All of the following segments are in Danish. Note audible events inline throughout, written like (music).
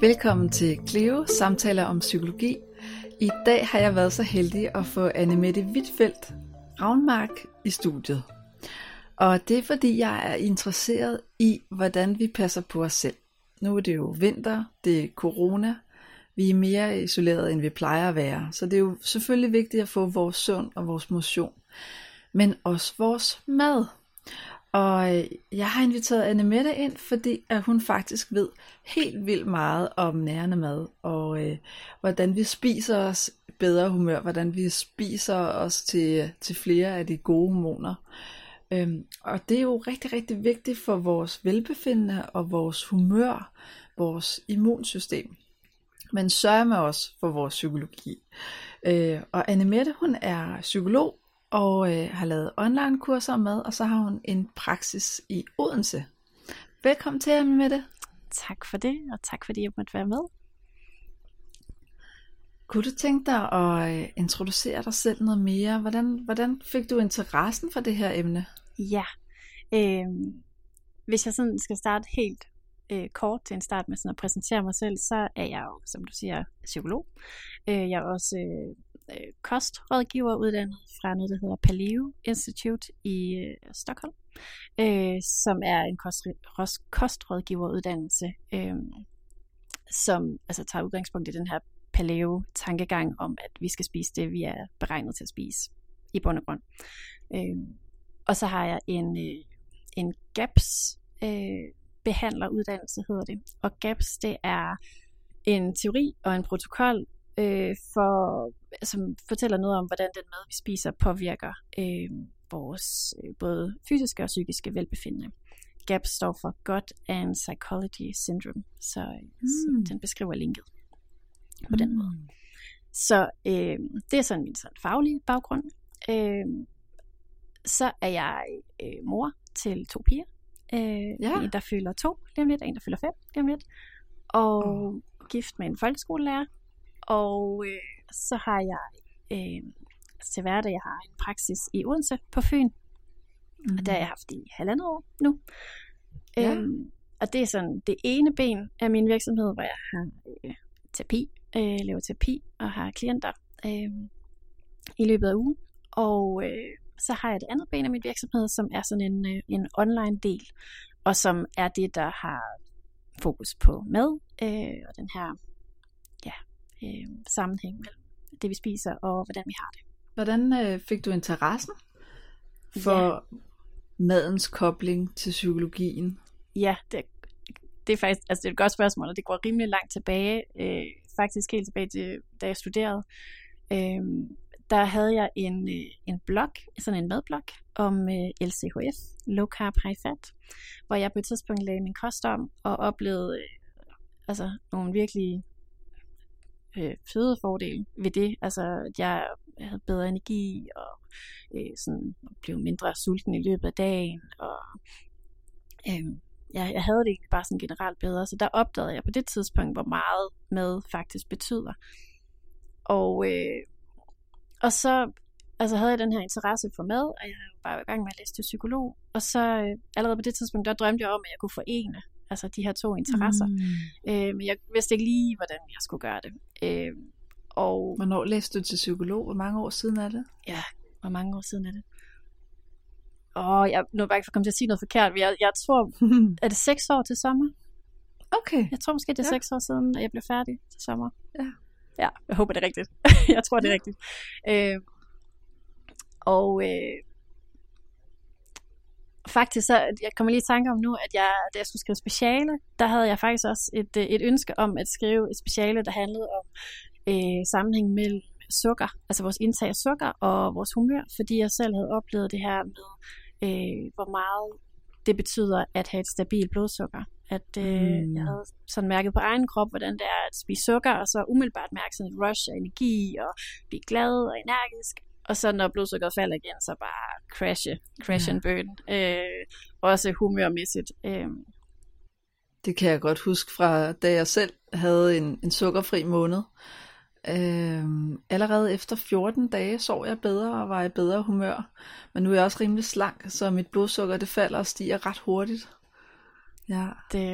Velkommen til Cleo, samtaler om psykologi. I dag har jeg været så heldig at få Annemette Wittfeldt Ravnmark i studiet. Og det er fordi, jeg er interesseret i, hvordan vi passer på os selv. Nu er det jo vinter, det er corona, vi er mere isoleret, end vi plejer at være. Så det er jo selvfølgelig vigtigt at få vores søvn og vores motion. Men også vores mad. Og øh, jeg har inviteret Anne Mette ind, fordi at hun faktisk ved helt vildt meget om nærende mad, og øh, hvordan vi spiser os bedre humør, hvordan vi spiser os til, til flere af de gode hormoner. Øhm, og det er jo rigtig, rigtig vigtigt for vores velbefindende og vores humør, vores immunsystem. Men sørger med os for vores psykologi. Øh, og Anne Mette, hun er psykolog og øh, har lavet online kurser med, og så har hun en praksis i Odense. Velkommen til, Anne Mette. Tak for det, og tak fordi jeg måtte være med. Kunne du tænke dig at øh, introducere dig selv noget mere? Hvordan, hvordan fik du interessen for det her emne? Ja, øh, hvis jeg sådan skal starte helt øh, kort til en start med sådan at præsentere mig selv, så er jeg jo, som du siger, psykolog. Øh, jeg er også øh, øh, kostrådgiver uddannet fra noget, der hedder Paleo Institute i øh, Stockholm, øh, som er en kost, kostrådgiveruddannelse, øh, som altså, tager udgangspunkt i den her paleo-tankegang om, at vi skal spise det, vi er beregnet til at spise i bund og grund. Øh, og så har jeg en, øh, en GAPS øh, behandleruddannelse, hedder det. Og GAPS, det er en teori og en protokol, øh, for, som fortæller noget om, hvordan den mad, vi spiser, påvirker øh, vores øh, både fysiske og psykiske velbefindende. GAP står for God and Psychology Syndrome, så, mm. så den beskriver linket på den måde. Mm. Så øh, det er sådan min sådan faglige baggrund. Øh, så er jeg øh, mor til to piger. Øh, ja. En, der fylder to lige om lidt, og en, der fylder fem lige om lidt. Og oh. gift med en folkeskolelærer. Og øh, så har jeg øh, til hverdag, jeg har en praksis i Odense på Fyn. Mm. Og der har jeg haft i halvandet år nu. Ja. Øhm, og det er sådan det ene ben af min virksomhed, hvor jeg har øh, terapi, øh, laver terapi og har klienter øh, i løbet af ugen. Og øh, så har jeg det andet ben af min virksomhed, som er sådan en, øh, en online del, og som er det, der har fokus på mad øh, og den her ja, øh, sammenhæng mellem det, vi spiser og hvordan vi har det. Hvordan øh, fik du interessen for ja. madens kobling til psykologien? Ja, det, det er faktisk altså det er et godt spørgsmål, og det går rimelig langt tilbage. Øh, faktisk helt tilbage til, da jeg studerede. Øh, der havde jeg en, øh, en blog, sådan en madblog, om øh, LCHF, Low Carb High Fat, hvor jeg på et tidspunkt lagde min kost om og oplevede øh, altså nogle virkelig øh, fødefordel ved det. Altså, at jeg havde bedre energi og øh, sådan, blev mindre sulten i løbet af dagen. Og øh, jeg, jeg havde det bare sådan generelt bedre. Så der opdagede jeg på det tidspunkt, hvor meget mad faktisk betyder. Og, øh, og så altså havde jeg den her interesse for mad, og jeg var i gang med at læse til psykolog. Og så øh, allerede på det tidspunkt, der drømte jeg om, at jeg kunne forene altså de her to interesser. Mm. Øh, men jeg vidste ikke lige, hvordan jeg skulle gøre det. Øh, og Hvornår læste du til psykolog? Hvor mange år siden er det? Ja, hvor mange år siden er det? Åh, jeg, nu er jeg bare ikke for at komme til at sige noget forkert, men jeg, jeg tror, (laughs) er det seks år til sommer? Okay. Jeg tror måske, det er ja. seks år siden, at jeg blev færdig til sommer. Ja. Ja, jeg håber, det er rigtigt. (laughs) jeg tror, det er rigtigt. Øh, og øh, faktisk så, jeg kommer lige i tanke om nu, at jeg, da jeg skulle skrive speciale, der havde jeg faktisk også et, øh, et ønske om at skrive et speciale, der handlede om øh, sammenhæng mellem sukker, altså vores indtag af sukker og vores humør, fordi jeg selv havde oplevet det her med, øh, hvor meget det betyder at have et stabilt blodsukker. At øh, mm. jeg havde sådan mærket på egen krop, hvordan det er at spise sukker, og så umiddelbart mærke sådan et rush af energi, og blive glad og energisk. Og så når blodsukkeret falder igen, så bare crashe, crash ja. and burn. Øh, også humørmæssigt. Øh. Det kan jeg godt huske fra, da jeg selv havde en, en sukkerfri måned. Øh, allerede efter 14 dage sov jeg bedre og var i bedre humør. Men nu er jeg også rimelig slank, så mit blodsukker det falder og stiger ret hurtigt. Ja. Det,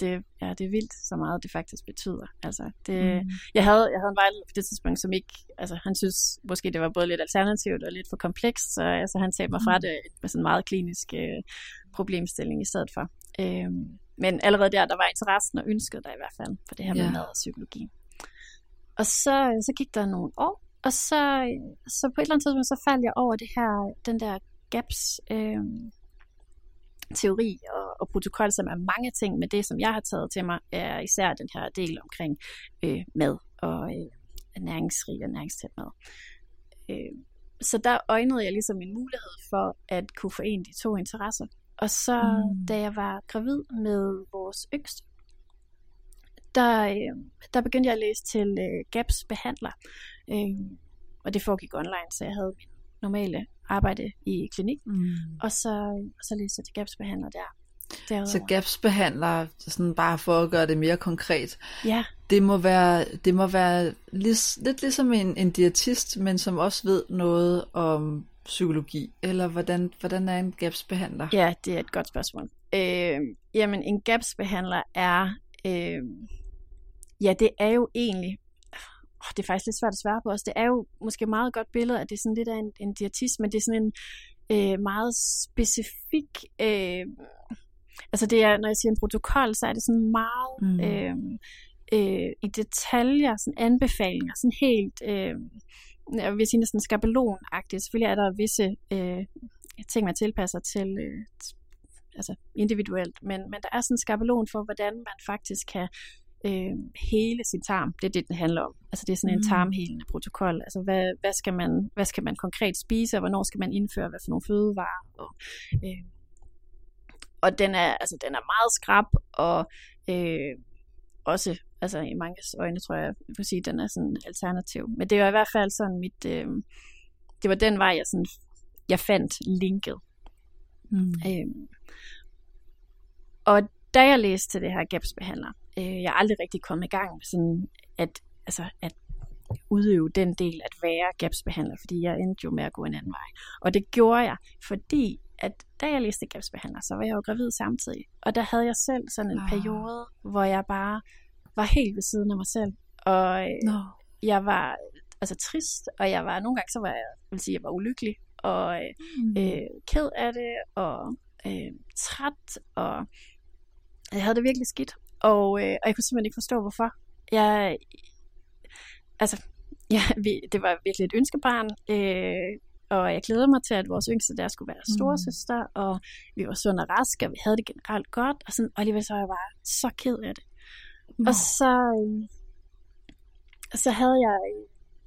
det, ja, det er vildt, så meget det faktisk betyder. Altså, det, mm. jeg, havde, jeg havde en vejleder på det tidspunkt, som ikke, altså han synes måske det var både lidt alternativt og lidt for komplekst, så altså, han talte mig fra mm. det med sådan en meget klinisk øh, problemstilling i stedet for. Øhm, men allerede der, der var interessen og ønsket der i hvert fald, for det her med ja. mad og psykologi. Og så, så gik der nogle år, og så, så på et eller andet tidspunkt, så faldt jeg over det her, den der GAPS øh, teori og, og protokol, som er mange ting, men det, som jeg har taget til mig, er især den her del omkring øh, mad og øh, næringsrig og næringstæt mad. Øh, så der øjnede jeg ligesom en mulighed for at kunne forene de to interesser. Og så, mm. da jeg var gravid med vores yngste, der, øh, der begyndte jeg at læse til øh, GAPS behandler. Øh, og det foregik online, så jeg havde min normale arbejde i klinik. Mm. Og så, og så læste jeg til GAPS behandler der. Derudover. Så GAPS behandler, sådan bare for at gøre det mere konkret, ja. det må være, det må være lig, lidt ligesom en, en diætist, men som også ved noget om psykologi, eller hvordan, hvordan er en GAPS-behandler? Ja, det er et godt spørgsmål. Øh, jamen, en GAPS-behandler er, øh, ja, det er jo egentlig, oh, det er faktisk lidt svært at svare på os, det er jo måske meget godt billede, at det er sådan lidt af en, en diætist, men det er sådan en øh, meget specifik, øh, altså det er, når jeg siger en protokol, så er det sådan meget mm. øh, øh, i detaljer, sådan anbefalinger, sådan helt... Øh, jeg vil sige næsten skabelonagtigt. Selvfølgelig er der visse øh, ting, man tilpasser til øh, altså individuelt, men, men der er sådan en skabelon for, hvordan man faktisk kan øh, hele sin tarm. Det er det, den handler om. Altså det er sådan en mm. tarmhelende protokol. Altså hvad, hvad, skal man, hvad skal man konkret spise, og hvornår skal man indføre hvad for nogle fødevarer. Og, øh, og den er, altså, den er meget skrab, og øh, også altså i mange øjne, tror jeg, jeg vil sige, den er sådan alternativ. Men det var i hvert fald sådan mit, øh, det var den vej, jeg, sådan, jeg fandt linket. Mm. Øh, og da jeg læste til det her GAPS-behandler, øh, jeg er aldrig rigtig kommet i gang med sådan, at, altså, at udøve den del at være GAPS-behandler, fordi jeg endte jo med at gå en anden vej. Og det gjorde jeg, fordi at da jeg læste GAPS-behandler, så var jeg jo gravid samtidig. Og der havde jeg selv sådan en ah. periode, hvor jeg bare var helt ved siden af mig selv. Og no. jeg var altså trist, og jeg var nogle gange, så var jeg, jeg vil sige, jeg var ulykkelig, og mm. øh, ked af det, og øh, træt, og jeg havde det virkelig skidt. Og, øh, og jeg kunne simpelthen ikke forstå, hvorfor. Jeg, altså, (laughs) ja, vi, det var virkelig et ønskebarn, øh, og jeg glæder mig til, at vores yngste der skulle være storesøster, mm. og vi var sunde og raske, og vi havde det generelt godt, og, sådan, og alligevel så var jeg bare så ked af det. Nå. Og så, øh, så havde jeg,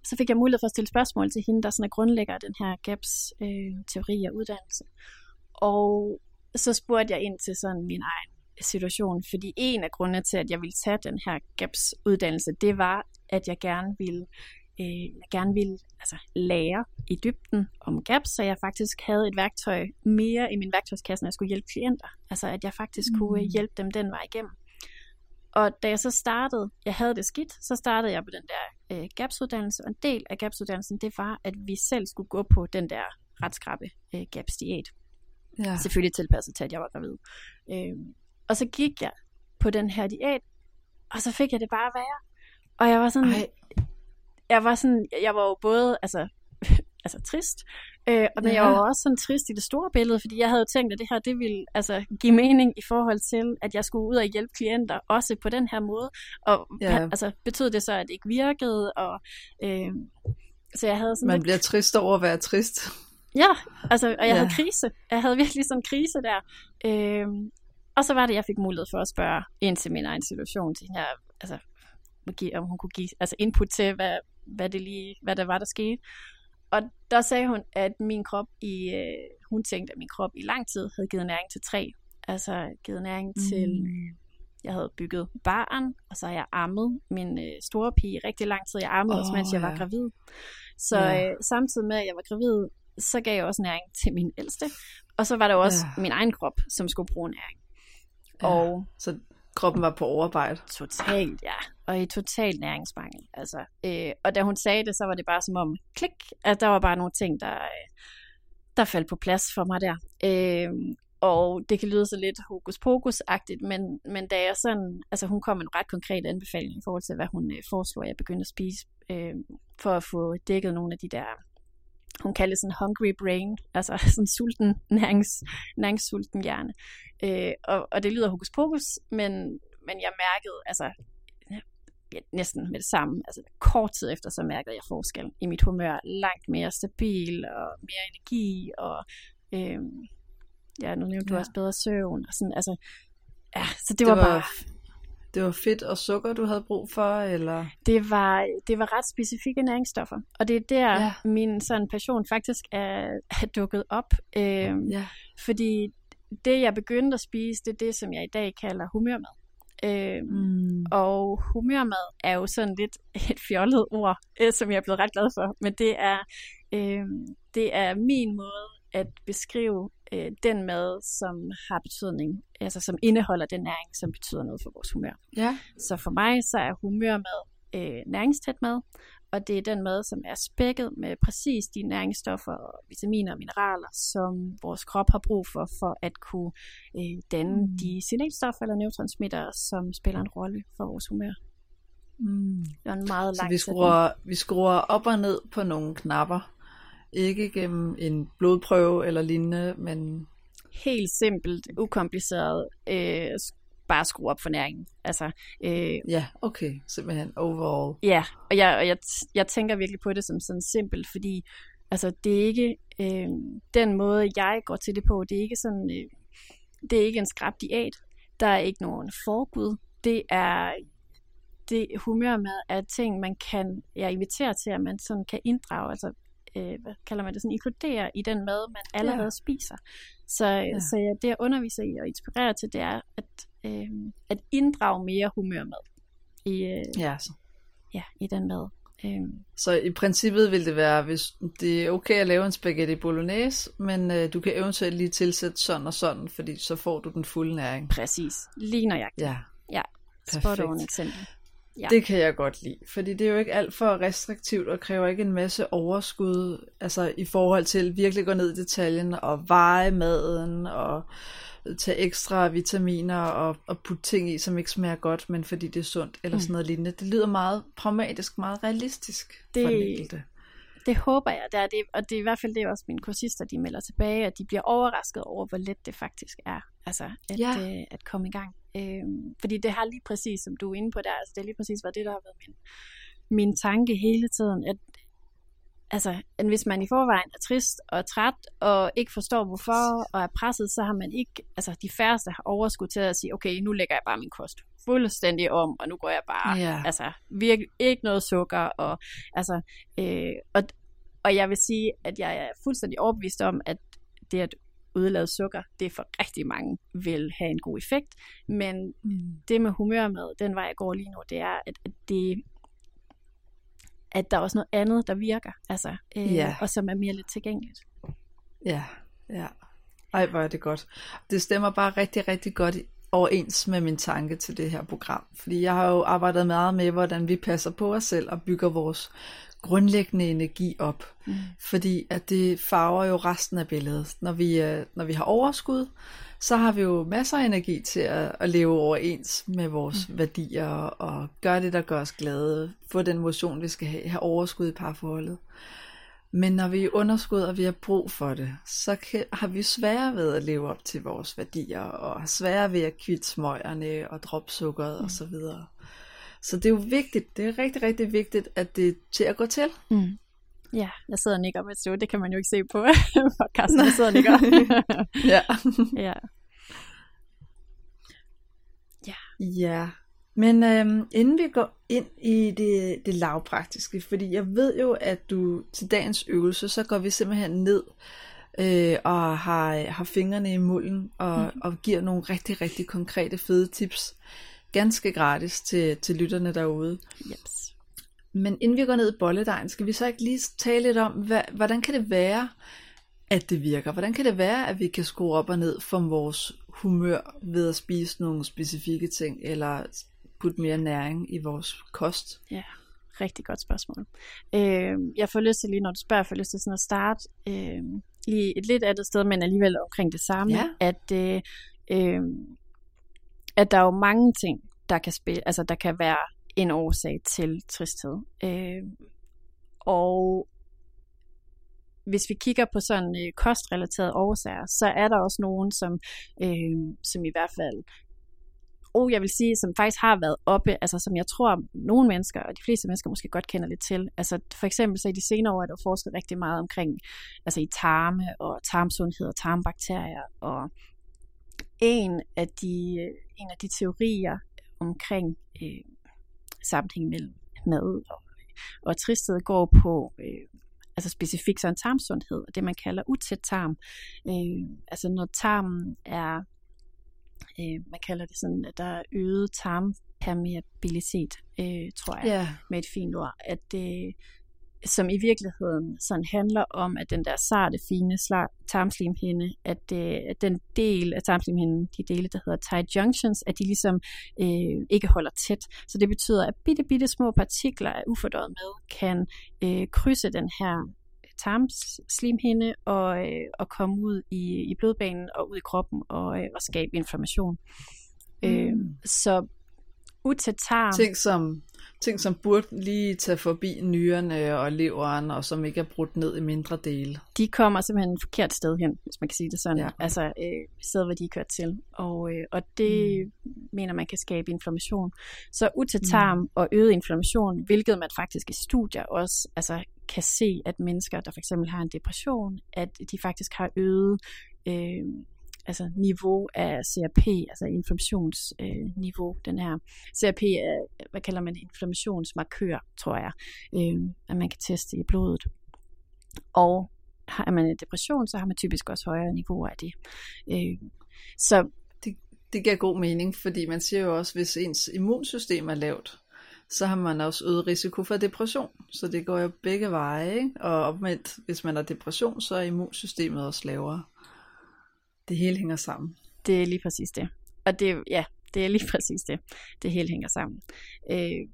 så fik jeg mulighed for at stille spørgsmål til hende, der sådan er grundlægger den her GAPS øh, teori og uddannelse. Og så spurgte jeg ind til sådan min egen situation, fordi en af grundene til, at jeg ville tage den her GAPS-uddannelse, det var, at jeg gerne ville, øh, jeg gerne ville altså, lære i dybden om GAPS, så jeg faktisk havde et værktøj mere i min værktøjskasse, når jeg skulle hjælpe klienter. Altså, at jeg faktisk mm. kunne hjælpe dem den vej igennem. Og da jeg så startede, jeg havde det skidt, så startede jeg på den der øh, GAPS-uddannelse, og en del af GAPS-uddannelsen, det var, at vi selv skulle gå på den der ret skrabe øh, GAPS-diæt. Ja. Selvfølgelig tilpasset til, at jeg var gravid. Øh, og så gik jeg på den her diæt, og så fik jeg det bare værre. Og jeg var sådan, Ej. jeg var sådan, jeg var jo både, altså, (laughs) altså trist, øh, og men ja. jeg var også sådan trist i det store billede, fordi jeg havde tænkt, at det her, det ville altså give mening i forhold til, at jeg skulle ud og hjælpe klienter, også på den her måde. Og ja. altså, betød det så, at det ikke virkede, og øh, så jeg havde sådan Man lidt... bliver trist over at være trist. Ja, altså, og jeg ja. havde krise. Jeg havde virkelig sådan en krise der. Øh, og så var det, jeg fik mulighed for at spørge ind til min egen situation, til her, altså, om hun kunne give altså input til, hvad, hvad, det lige, hvad der var, der skete. Og der sagde hun, at min krop i, øh, hun tænkte, at min krop i lang tid havde givet næring til tre. Altså givet næring mm. til, jeg havde bygget barn, og så har jeg ammet min øh, store pige rigtig lang tid. Jeg ammede oh, også, mens jeg ja. var gravid. Så ja. øh, samtidig med, at jeg var gravid, så gav jeg også næring til min ældste. Og så var der også ja. min egen krop, som skulle bruge næring. Ja, og så kroppen var på overarbejde. Totalt, ja. Og i total næringsmangel. Altså, øh, og da hun sagde det, så var det bare som om, klik, at der var bare nogle ting, der, øh, der faldt på plads for mig der. Øh, og det kan lyde så lidt hokus pokus-agtigt, men, men da jeg sådan, altså hun kom med en ret konkret anbefaling i forhold til, hvad hun øh, foreslår, at jeg begynder at spise, øh, for at få dækket nogle af de der, hun kalder sådan hungry brain, altså (laughs) sådan sulten, nærings, næringssulten hjerne. Øh, og, og det lyder hokus pokus, men, men jeg mærkede, altså ja, næsten med det samme, altså kort tid efter, så mærkede jeg forskel i mit humør, langt mere stabil og mere energi, og øh, ja, nu nævnte ja. du også bedre søvn, og sådan, altså, ja, så det, det var, var bare... Det var fedt og sukker, du havde brug for, eller? Det var, det var ret specifikke næringsstoffer, og det er der, ja. min sådan passion faktisk er, er dukket op. Øh, ja. Fordi det, jeg begyndte at spise, det er det, som jeg i dag kalder humørmad. Øh, mm. Og humørmad er jo sådan lidt (laughs) et fjollet ord, øh, som jeg er blevet ret glad for. Men det er, øh, det er min måde at beskrive øh, den mad, som har betydning, altså som indeholder den næring, som betyder noget for vores humør. Ja. Så for mig så er humørmad øh, næringstæt mad, og det er den mad, som er spækket med præcis de næringsstoffer, vitaminer og mineraler, som vores krop har brug for, for at kunne øh, danne mm. de signalstoffer eller neurotransmitter, som spiller en rolle for vores humør. Mm. Det er en meget lang Så vi skruer, vi skruer op og ned på nogle knapper. Ikke gennem en blodprøve eller lignende, men... Helt simpelt, ukompliceret, øh, bare skrue op for næringen. Altså, øh, ja, okay, simpelthen overall. Ja, og jeg, og jeg, jeg tænker virkelig på det som sådan simpelt, fordi altså, det er ikke øh, den måde, jeg går til det på, det er ikke sådan, øh, det er ikke en skrab diæt, der er ikke nogen forbud, det er det humørmad er ting, man kan ja, invitere til, at man sådan kan inddrage, altså øh, hvad kalder man det, sådan inkludere i den mad, man allerede ja. spiser. Så, ja. så ja, det jeg underviser i og inspirerer til, det er at, øh, at inddrage mere humørmad i, øh, ja. ja, i den mad. Øh. Så i princippet vil det være, hvis det er okay at lave en spaghetti bolognese, men øh, du kan eventuelt lige tilsætte sådan og sådan, fordi så får du den fulde næring. Præcis. Lige nøjagtigt. Ja. Ja. Spot on eksempel. Ja. Det kan jeg godt lide, fordi det er jo ikke alt for restriktivt og kræver ikke en masse overskud, altså i forhold til virkelig gå ned i detaljen og veje maden og tage ekstra vitaminer og, og putte ting i, som ikke smager godt, men fordi det er sundt eller mm. sådan noget lignende. Det lyder meget pragmatisk, meget realistisk det, for den enkelte. Det håber jeg, det er det, og det er i hvert fald det, også mine kursister, de melder tilbage, at de bliver overrasket over, hvor let det faktisk er, altså at, ja. øh, at komme i gang. Øh, fordi det har lige præcis, som du er inde på der, altså det er lige præcis været det, der har været min, min tanke hele tiden, at altså, at hvis man i forvejen er trist og træt, og ikke forstår hvorfor, og er presset, så har man ikke, altså de færreste har overskud til at sige, okay, nu lægger jeg bare min kost fuldstændig om, og nu går jeg bare, ja. altså virkelig ikke noget sukker, og altså, øh, og, og jeg vil sige, at jeg er fuldstændig overbevist om, at det at udlade sukker, det for rigtig mange vil have en god effekt, men mm. det med humørmad, den vej jeg går lige nu, det er, at, at det at der er også noget andet, der virker, altså, øh, ja. og som er mere lidt tilgængeligt. Ja, ja. Ej, hvor er det godt. Det stemmer bare rigtig, rigtig godt overens med min tanke til det her program. Fordi jeg har jo arbejdet meget med, hvordan vi passer på os selv og bygger vores grundlæggende energi op. Mm. Fordi at det farver jo resten af billedet. Når vi, øh, når vi har overskud, så har vi jo masser af energi til at, at leve overens med vores mm. værdier og gøre det, der gør os glade. Få den motion, vi skal have, have overskud i parforholdet. Men når vi er underskud, og vi har brug for det, så kan, har vi svære ved at leve op til vores værdier, og har svære ved at kvitte smøgerne og droppe sukkeret mm. osv. Så, så det er jo vigtigt, det er rigtig, rigtig vigtigt, at det er til at gå til. Mm. Ja, jeg sidder og nikker med så det kan man jo ikke se på (laughs) podcasten, jeg sidder og nikker. (laughs) ja. (laughs) ja. Ja. Ja. Men øhm, inden vi går ind i det, det lavpraktiske, fordi jeg ved jo, at du til dagens øvelse, så går vi simpelthen ned øh, og har, har fingrene i mulden og, mm. og giver nogle rigtig, rigtig konkrete fede tips, ganske gratis til, til lytterne derude. Yes. Men inden vi går ned i bolledejen, skal vi så ikke lige tale lidt om, hvad, hvordan kan det være, at det virker? Hvordan kan det være, at vi kan skrue op og ned for vores humør ved at spise nogle specifikke ting, eller putte mere næring i vores kost? Ja, rigtig godt spørgsmål. Øh, jeg får lyst til lige, når du spørger, jeg får lyst til sådan at starte øh, lige et lidt andet sted, men alligevel omkring det samme, Ja. at, øh, øh, at der er jo mange ting, der kan spille, altså der kan være en årsag til tristhed. Øh, og hvis vi kigger på sådan øh, kostrelaterede årsager, så er der også nogen, som, øh, som i hvert fald, og jeg vil sige, som faktisk har været oppe, altså som jeg tror, nogle mennesker, og de fleste mennesker måske godt kender lidt til. Altså for eksempel så i de senere år er der forsket rigtig meget omkring, altså i tarme og tarmsundhed og tarmbakterier, og en af de, en af de teorier omkring øh, sammenhæng mellem mad og, og tristhed går på øh, altså specifikt sådan tarmsundhed, og det man kalder utæt tarm. Øh, altså når tarmen er, øh, man kalder det sådan, at der er øget tarmpermeabilitet, øh, tror jeg, Ja. med et fint ord, at det, som i virkeligheden sådan handler om, at den der sarte, fine tarmslimhinde, at, det, at den del af tarmslimhinden, de dele, der hedder tight junctions, at de ligesom øh, ikke holder tæt. Så det betyder, at bitte, bitte små partikler af ufordøjet mad kan øh, krydse den her tarmslimhinde og, øh, og komme ud i, i blodbanen og ud i kroppen og, øh, og skabe inflammation. Mm. Øh, så utæt tarm... Ting som, ting, som burde lige tage forbi nyrerne og leveren, og som ikke er brudt ned i mindre dele. de kommer simpelthen et forkert sted hen, hvis man kan sige det sådan. Ja. Altså øh, stedet, hvor de er kørt til. Og, øh, og det mm. mener man kan skabe inflammation. Så utæt tarm mm. og øget inflammation, hvilket man faktisk i studier også altså, kan se, at mennesker, der for eksempel har en depression, at de faktisk har øget øh, altså niveau af CRP, altså inflammationsniveau. Øh, den her CRP er, hvad kalder man inflammationsmarkør, tror jeg, øh, at man kan teste i blodet. Og har man en depression, så har man typisk også højere niveauer af det. Øh, så Det, det giver god mening, fordi man siger jo også, hvis ens immunsystem er lavt, så har man også øget risiko for depression. Så det går jo begge veje, ikke? Og omvendt, hvis man har depression, så er immunsystemet også lavere. Det hele hænger sammen. det er lige præcis det. Og det, ja, det er lige (laughs) præcis det. Det hele hænger sammen. Øh,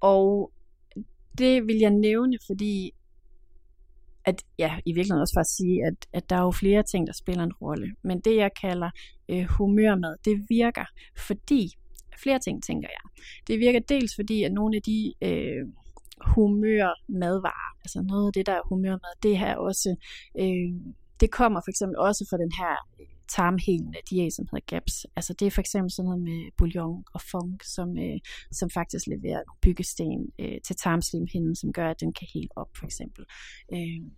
og det vil jeg nævne, fordi at, ja, i virkeligheden også for at sige, at, at der er jo flere ting, der spiller en rolle. Men det, jeg kalder øh, humørmad, det virker, fordi, flere ting, tænker jeg. Det virker dels fordi, at nogle af de øh, humørmadvarer, altså noget af det, der er humørmad, det her også, øh, det kommer for eksempel også fra den her tarmhelende diæt, som hedder GAPS. Altså det er for eksempel sådan noget med bouillon og funk, som, øh, som faktisk leverer nogle byggesten øh, til tarmslimhinden, som gør, at den kan hele op, for eksempel. Øh,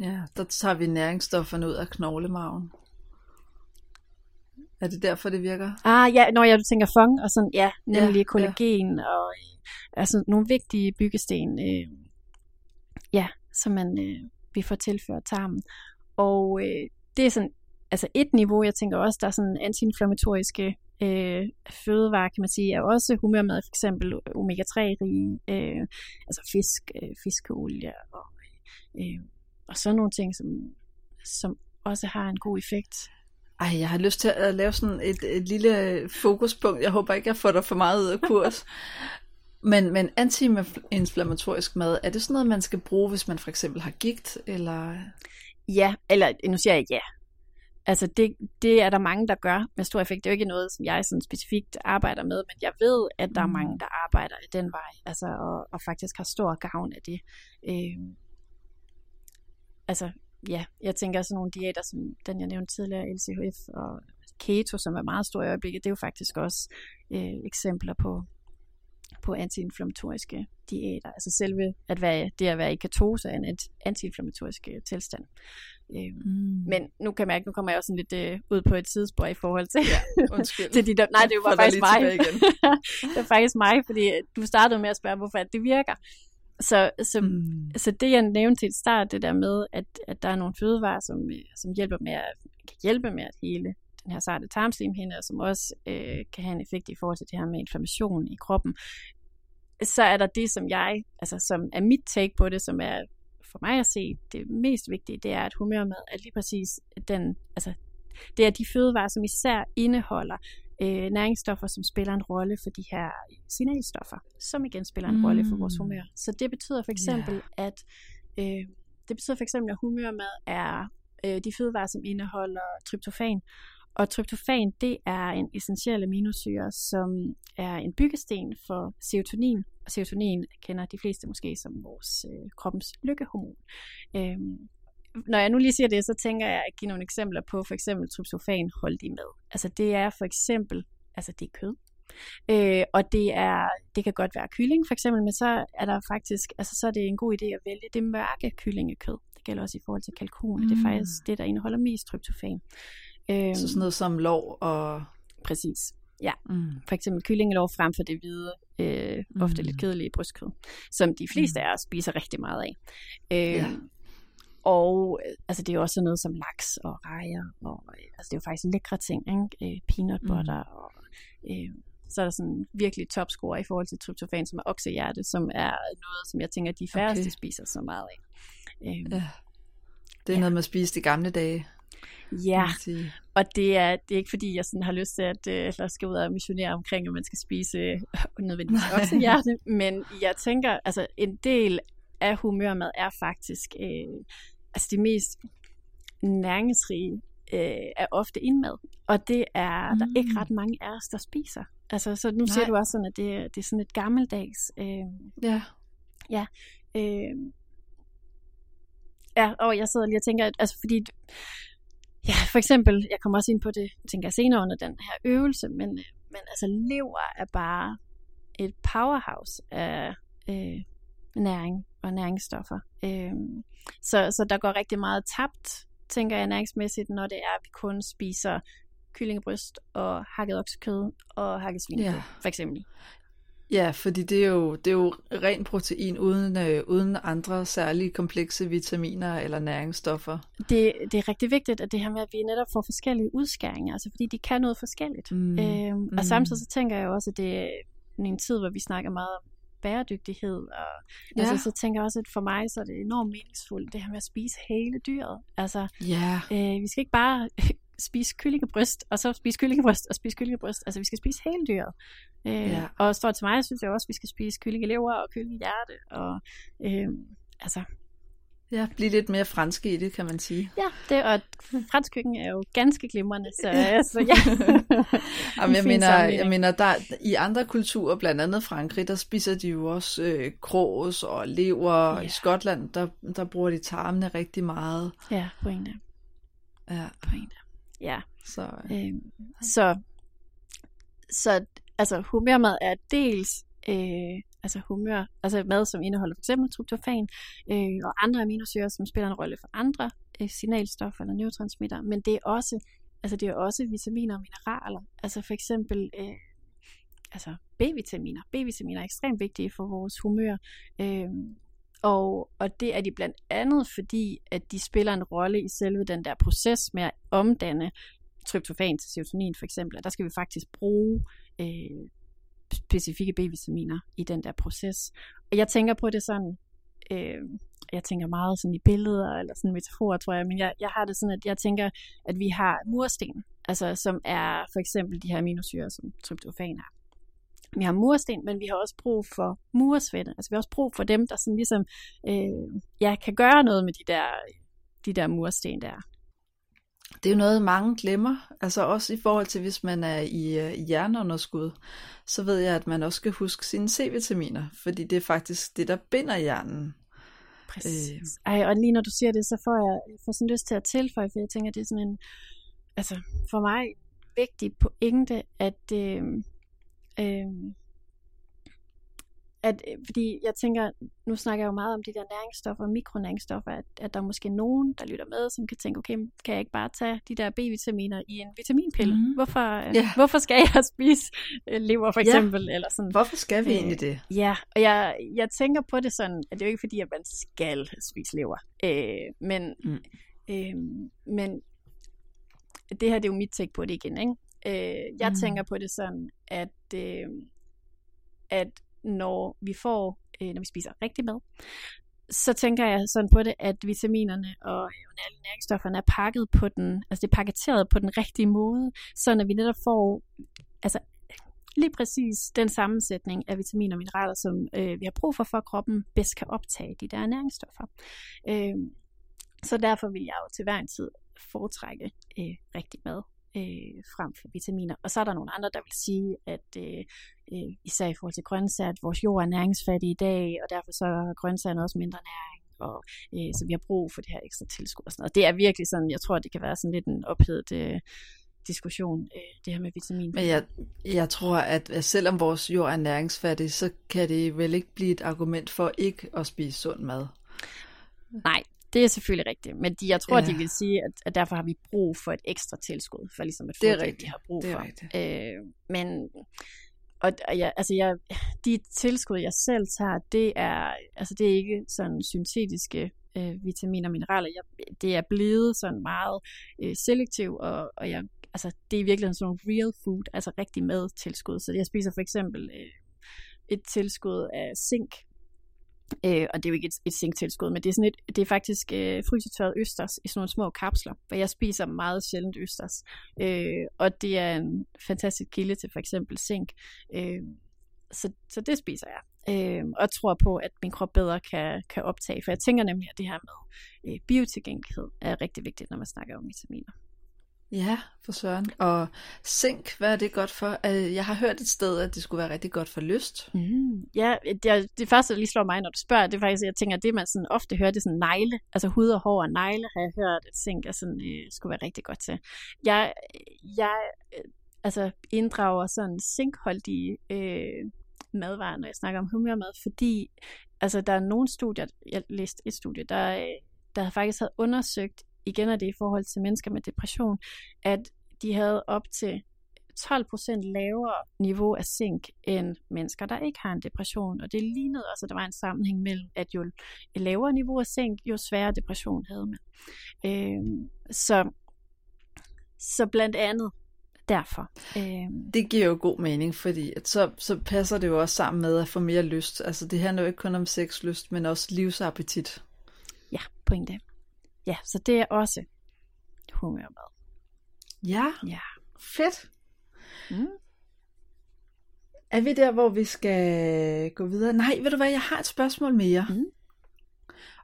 Ja, der tager vi næringsstofferne ud af knoglemagen. Er det derfor, det virker? ah, ja, når jeg du tænker funk, og sådan, ja, nemlig Ja, kollagen, ja. og øh, altså nogle vigtige byggesten, øh, ja, som man øh, vil få tilført tarmen. Og øh, det er sådan, altså et niveau, jeg tænker også, der er sådan antiinflammatoriske øh, fødevarer, kan man sige, er også humørmad, for eksempel omega-3-rige, øh, altså fisk, øh, fiskeolie og, øh, og sådan nogle ting, som, som også har en god effekt. Ej, jeg har lyst til at lave sådan et, et lille fokuspunkt. Jeg håber ikke, jeg får dig for meget ud af kurs. (laughs) men, men antiinflammatorisk mad, er det sådan noget, man skal bruge, hvis man for eksempel har gigt? Eller... Ja, eller nu siger jeg ja. Altså det, det er der mange, der gør med stor effekt. Det er jo ikke noget, som jeg sådan specifikt arbejder med, men jeg ved, at der er mange, der arbejder i den vej, altså og, og faktisk har stor gavn af det. Øh, altså ja, jeg tænker sådan nogle diæter, som den jeg nævnte tidligere, LCHF og keto, som er meget stor i øjeblikket, det er jo faktisk også øh, eksempler på, på antiinflammatoriske diæter. Altså selve at være, det at være i ketose er en anti- antiinflammatorisk øh, tilstand. Øh, Mm. men nu kan jeg mærke, nu kommer jeg også sådan lidt øh, ud på et tidsspor i forhold til, Ja, undskyld. (laughs) til de der, nej, det var faktisk mig. igen. (laughs) det var faktisk mig, fordi øh, du startede med at spørge, hvorfor det virker. Så, så, mm. Så det jeg nævnte til et start, det der med, at, at der er nogle fødevarer, som, øh, som hjælper med at, kan hjælpe med at hele den her sarte tarmslimhinde, og som også øh, kan have en effekt i forhold til det her med inflammation i kroppen, så er der det, som jeg, altså som er mit take på det, som er for mig at se det mest vigtige, det er, at humørmad er lige præcis den, altså det er de fødevarer, som især indeholder øh, næringsstoffer, som spiller en rolle for de her signalstoffer, som igen spiller en mm. rolle for vores humør. Så det betyder for eksempel, yeah. at øh, det betyder for eksempel, at humørmad er øh, de fødevarer, som indeholder tryptofan. Og tryptofan, det er en essentiel aminosyre, som er en byggesten for serotonin. Og serotonin kender de fleste måske som vores øh, kroppens lykkehormon. Øhm, når jeg nu lige siger det, så tænker jeg at give nogle eksempler på for eksempel tryptofan holdig mad. Altså det er for eksempel, altså det er kød. Øh, og det er, det kan godt være kylling for eksempel, men så er der faktisk, altså så er det en god idé at vælge det mørke kyllingekød. Det gælder også i forhold til kalkun. Mm. Det er mm. faktisk det, der indeholder mest tryptofan. Øh, så sådan noget som lov og... Præcis. Ja, mm. for eksempel kyllingelov frem for det hvide, øh, ofte mm. lidt kedelige brystkød, som de fleste mm. af os spiser rigtig meget af. Øh, ja. Og altså, det er jo også noget som laks og rejer, og øh, altså, det er jo faktisk lækre ting, ikke? Øh, peanut mm. butter, mm. og øh, så er der sådan virkelig topscore i forhold til tryptofan, som er oksehjerte, som er noget, som jeg tænker, de færreste okay. spiser så meget af. Øh, ja. Det er ja. noget, man spiste i gamle dage. Ja, og det er, det er ikke fordi, jeg sådan har lyst til, at øh, jeg skal ud og missionere omkring, at man skal spise øh, nødvendigvis oksehjerte, men jeg tænker, altså en del af humørmad er faktisk øh, altså det mest næringsrige øh, er ofte indmad, og det er mm. der er ikke ret mange af os, der spiser. Altså, så nu Nej. ser du også sådan, at det, det er sådan et gammeldags... Øh, ja. Ja. Øh, ja, og jeg sidder lige og tænker, at, altså fordi... Ja, for eksempel, jeg kommer også ind på det, tænker jeg senere under den her øvelse, men, men altså lever er bare et powerhouse af øh, næring og næringsstoffer. Øh, så, så der går rigtig meget tabt, tænker jeg næringsmæssigt, når det er, at vi kun spiser kyllingebryst og hakket oksekød og hakket svinekød, ja. for eksempel. Ja, fordi det er jo, det er jo ren protein uden, øh, uden andre særlige komplekse vitaminer eller næringsstoffer. Det, det er rigtig vigtigt, at det her med, at vi netop får forskellige udskæringer, altså fordi de kan noget forskelligt. Mm. Øhm, mm. Og samtidig så tænker jeg jo også, at det er en tid, hvor vi snakker meget om bæredygtighed. Og, ja. altså, så tænker jeg også, at for mig så er det enormt meningsfuldt, det her med at spise hele dyret. Altså, ja. øh, vi skal ikke bare (laughs) spise kyllingebryst, og så spise kyllingebryst, og spise kyllingebryst. Altså, vi skal spise hele dyret. Øh, ja. Og for til mig, synes jeg også, at vi skal spise kyllingelever og kyllingehjerte. Og, øh, altså, Ja, blive lidt mere fransk i det, kan man sige. Ja, det, og fransk køkken er jo ganske glimrende, så, så ja. (laughs) Jamen, jeg, mener, jeg mener, der, i andre kulturer, blandt andet Frankrig, der spiser de jo også øh, krås og lever. Ja. I Skotland, der, der bruger de tarmene rigtig meget. Ja, pointe. Ja. Pointe. Ja. Så, øh, så, så altså humørmad er dels øh, altså humør, altså mad, som indeholder f.eks. tryptofan øh, og andre aminosyrer, som spiller en rolle for andre øh, signalstoffer eller neurotransmitter, men det er også, altså det er også vitaminer og mineraler, altså for eksempel øh, altså B-vitaminer. B-vitaminer er ekstremt vigtige for vores humør, øh, og, og det er de blandt andet, fordi at de spiller en rolle i selve den der proces med at omdanne tryptofan til serotonin for eksempel. Der skal vi faktisk bruge øh, specifikke B-vitaminer i den der proces. Og jeg tænker på det sådan, øh, jeg tænker meget sådan i billeder, eller sådan metaforer, tror jeg, men jeg, jeg har det sådan, at jeg tænker, at vi har mursten, altså som er for eksempel de her aminosyre, som tryptofan er. Vi har mursten, men vi har også brug for muresvette. Altså vi har også brug for dem, der sådan ligesom, øh, ja, kan gøre noget med de der, de der mursten der det er jo noget, mange glemmer. Altså også i forhold til, hvis man er i, øh, hjerneunderskud, så ved jeg, at man også skal huske sine C-vitaminer, fordi det er faktisk det, der binder hjernen. Præcis. Øh. Ej, og lige når du siger det, så får jeg får sådan lyst til at tilføje, for jeg tænker, det er sådan en, altså for mig vigtig pointe, at øh, øh, at, øh, fordi jeg tænker, nu snakker jeg jo meget om de der næringsstoffer, mikronæringsstoffer, at, at der er måske nogen, der lytter med, som kan tænke, okay, kan jeg ikke bare tage de der B-vitaminer i en vitaminpille? Mm. Hvorfor, yeah. hvorfor skal jeg (laughs) spise øh, lever for eksempel? Yeah. Eller sådan. Hvorfor skal vi øh, egentlig det? Ja, og jeg, jeg tænker på det sådan, at det er jo ikke fordi, at man skal spise lever. Øh, men, mm. øh, men det her det er jo mit take på det igen. Ikke? Øh, jeg mm. tænker på det sådan, at, øh, at når vi får, øh, når vi spiser rigtig mad, så tænker jeg sådan på det, at vitaminerne og øh, alle næringsstofferne er pakket på den, altså det er paketeret på den rigtige måde, så når vi netop får altså lige præcis den sammensætning af vitaminer og mineraler, som øh, vi har brug for, for at kroppen bedst kan optage de der næringsstoffer. Øh, så derfor vil jeg jo til hver en tid foretrække øh, rigtig mad øh, frem for vitaminer. Og så er der nogle andre, der vil sige, at øh, øh, især i forhold til grøntsager, at vores jord er næringsfattig i dag, og derfor så er grøntsagerne også mindre næring. Og, øh, så vi har brug for det her ekstra tilskud og sådan noget. Det er virkelig sådan, jeg tror, det kan være sådan lidt en ophedet øh, diskussion, øh, det her med vitamin. Men jeg, jeg tror, at, at selvom vores jord er næringsfattig, så kan det vel ikke blive et argument for ikke at spise sund mad. Nej, det er selvfølgelig rigtigt, men de, jeg tror, ja. de vil sige, at, at derfor har vi brug for et ekstra tilskud, for ligesom at få det, er det, rigtigt. de har brug det er for. rigtigt. Øh, men og, og jeg, altså jeg, de tilskud, jeg selv tager, det er, altså det er ikke sådan syntetiske øh, vitaminer og mineraler. Jeg, det er blevet sådan meget øh, selektiv, og, og jeg, altså det er i virkeligheden sådan nogle real food, altså rigtig madtilskud. Så jeg spiser for eksempel øh, et tilskud af zink, Øh, og det er jo ikke et, et zinktilskud, men det er, sådan et, det er faktisk øh, frysetørret østers i sådan nogle små kapsler, for jeg spiser meget sjældent østers. Øh, og det er en fantastisk kilde til for eksempel zink. Øh, så, så det spiser jeg. Øh, og tror på, at min krop bedre kan, kan optage. For jeg tænker nemlig, at det her med øh, biotilgængelighed er rigtig vigtigt, når man snakker om vitaminer. Ja, for søren. Og zink, hvad er det godt for? Øh, jeg har hørt et sted, at det skulle være rigtig godt for lyst. Mm. Ja, det, det første, der lige slår mig, når du spørger, det er faktisk, at jeg tænker, at det man sådan ofte hører, det er sådan negle. Altså hud og hår og negle, har jeg hørt, at zink er sådan, øh, skulle være rigtig godt til. Jeg, jeg øh, altså inddrager sådan zinkholdige øh, madvarer, når jeg snakker om humørmad, fordi altså, der er nogle studier, jeg læste et studie, der, øh, der faktisk havde undersøgt, igen er det i forhold til mennesker med depression, at de havde op til 12% lavere niveau af zink end mennesker, der ikke har en depression. Og det lignede også, at der var en sammenhæng mellem, at jo lavere niveau af zink, jo sværere depression havde man. Øh, så, så blandt andet derfor. Øh, Det giver jo god mening, fordi at så, så passer det jo også sammen med at få mere lyst. Altså det handler jo ikke kun om sexlyst, men også livsappetit. ja, pointe. Ja, så det er også humørmad. Ja, Ja. fedt. Mm. Er vi der, hvor vi skal gå videre? Nej, ved du hvad, jeg har et spørgsmål mere. Mm.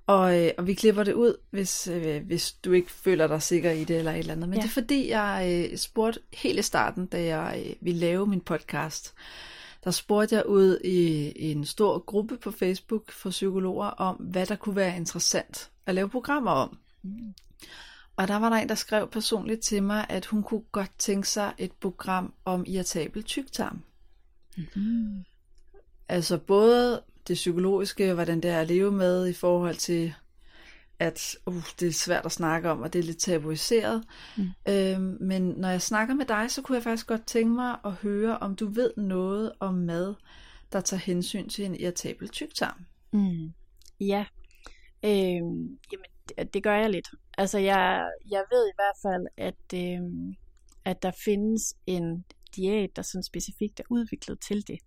Og, øh, og vi klipper det ud, hvis, øh, hvis du ikke føler dig sikker i det eller et eller andet. Men Ja. det er fordi, jeg øh, spurgte helt i starten, da jeg øh, ville lave min podcast. Der spurgte jeg ud i, i en stor gruppe på Facebook for psykologer om, hvad der kunne være interessant at lave programmer om. Mm. Og der var der en, der skrev personligt til mig, at hun kunne godt tænke sig et program om irritabel tyktarm. Mm. Altså både det psykologiske, hvordan det er at leve med i forhold til, at uh, det er svært at snakke om, og det er lidt tabuiseret. Mm. Øhm, men når jeg snakker med dig, så kunne jeg faktisk godt tænke mig at høre, om du ved noget om mad, der tager hensyn til en irritabel tyktarm. Mm. Ja, øhm, jamen det, det gør jeg lidt. Altså jeg, jeg ved i hvert fald, at, øh, at der findes en diæt, der sådan specifikt er udviklet til det,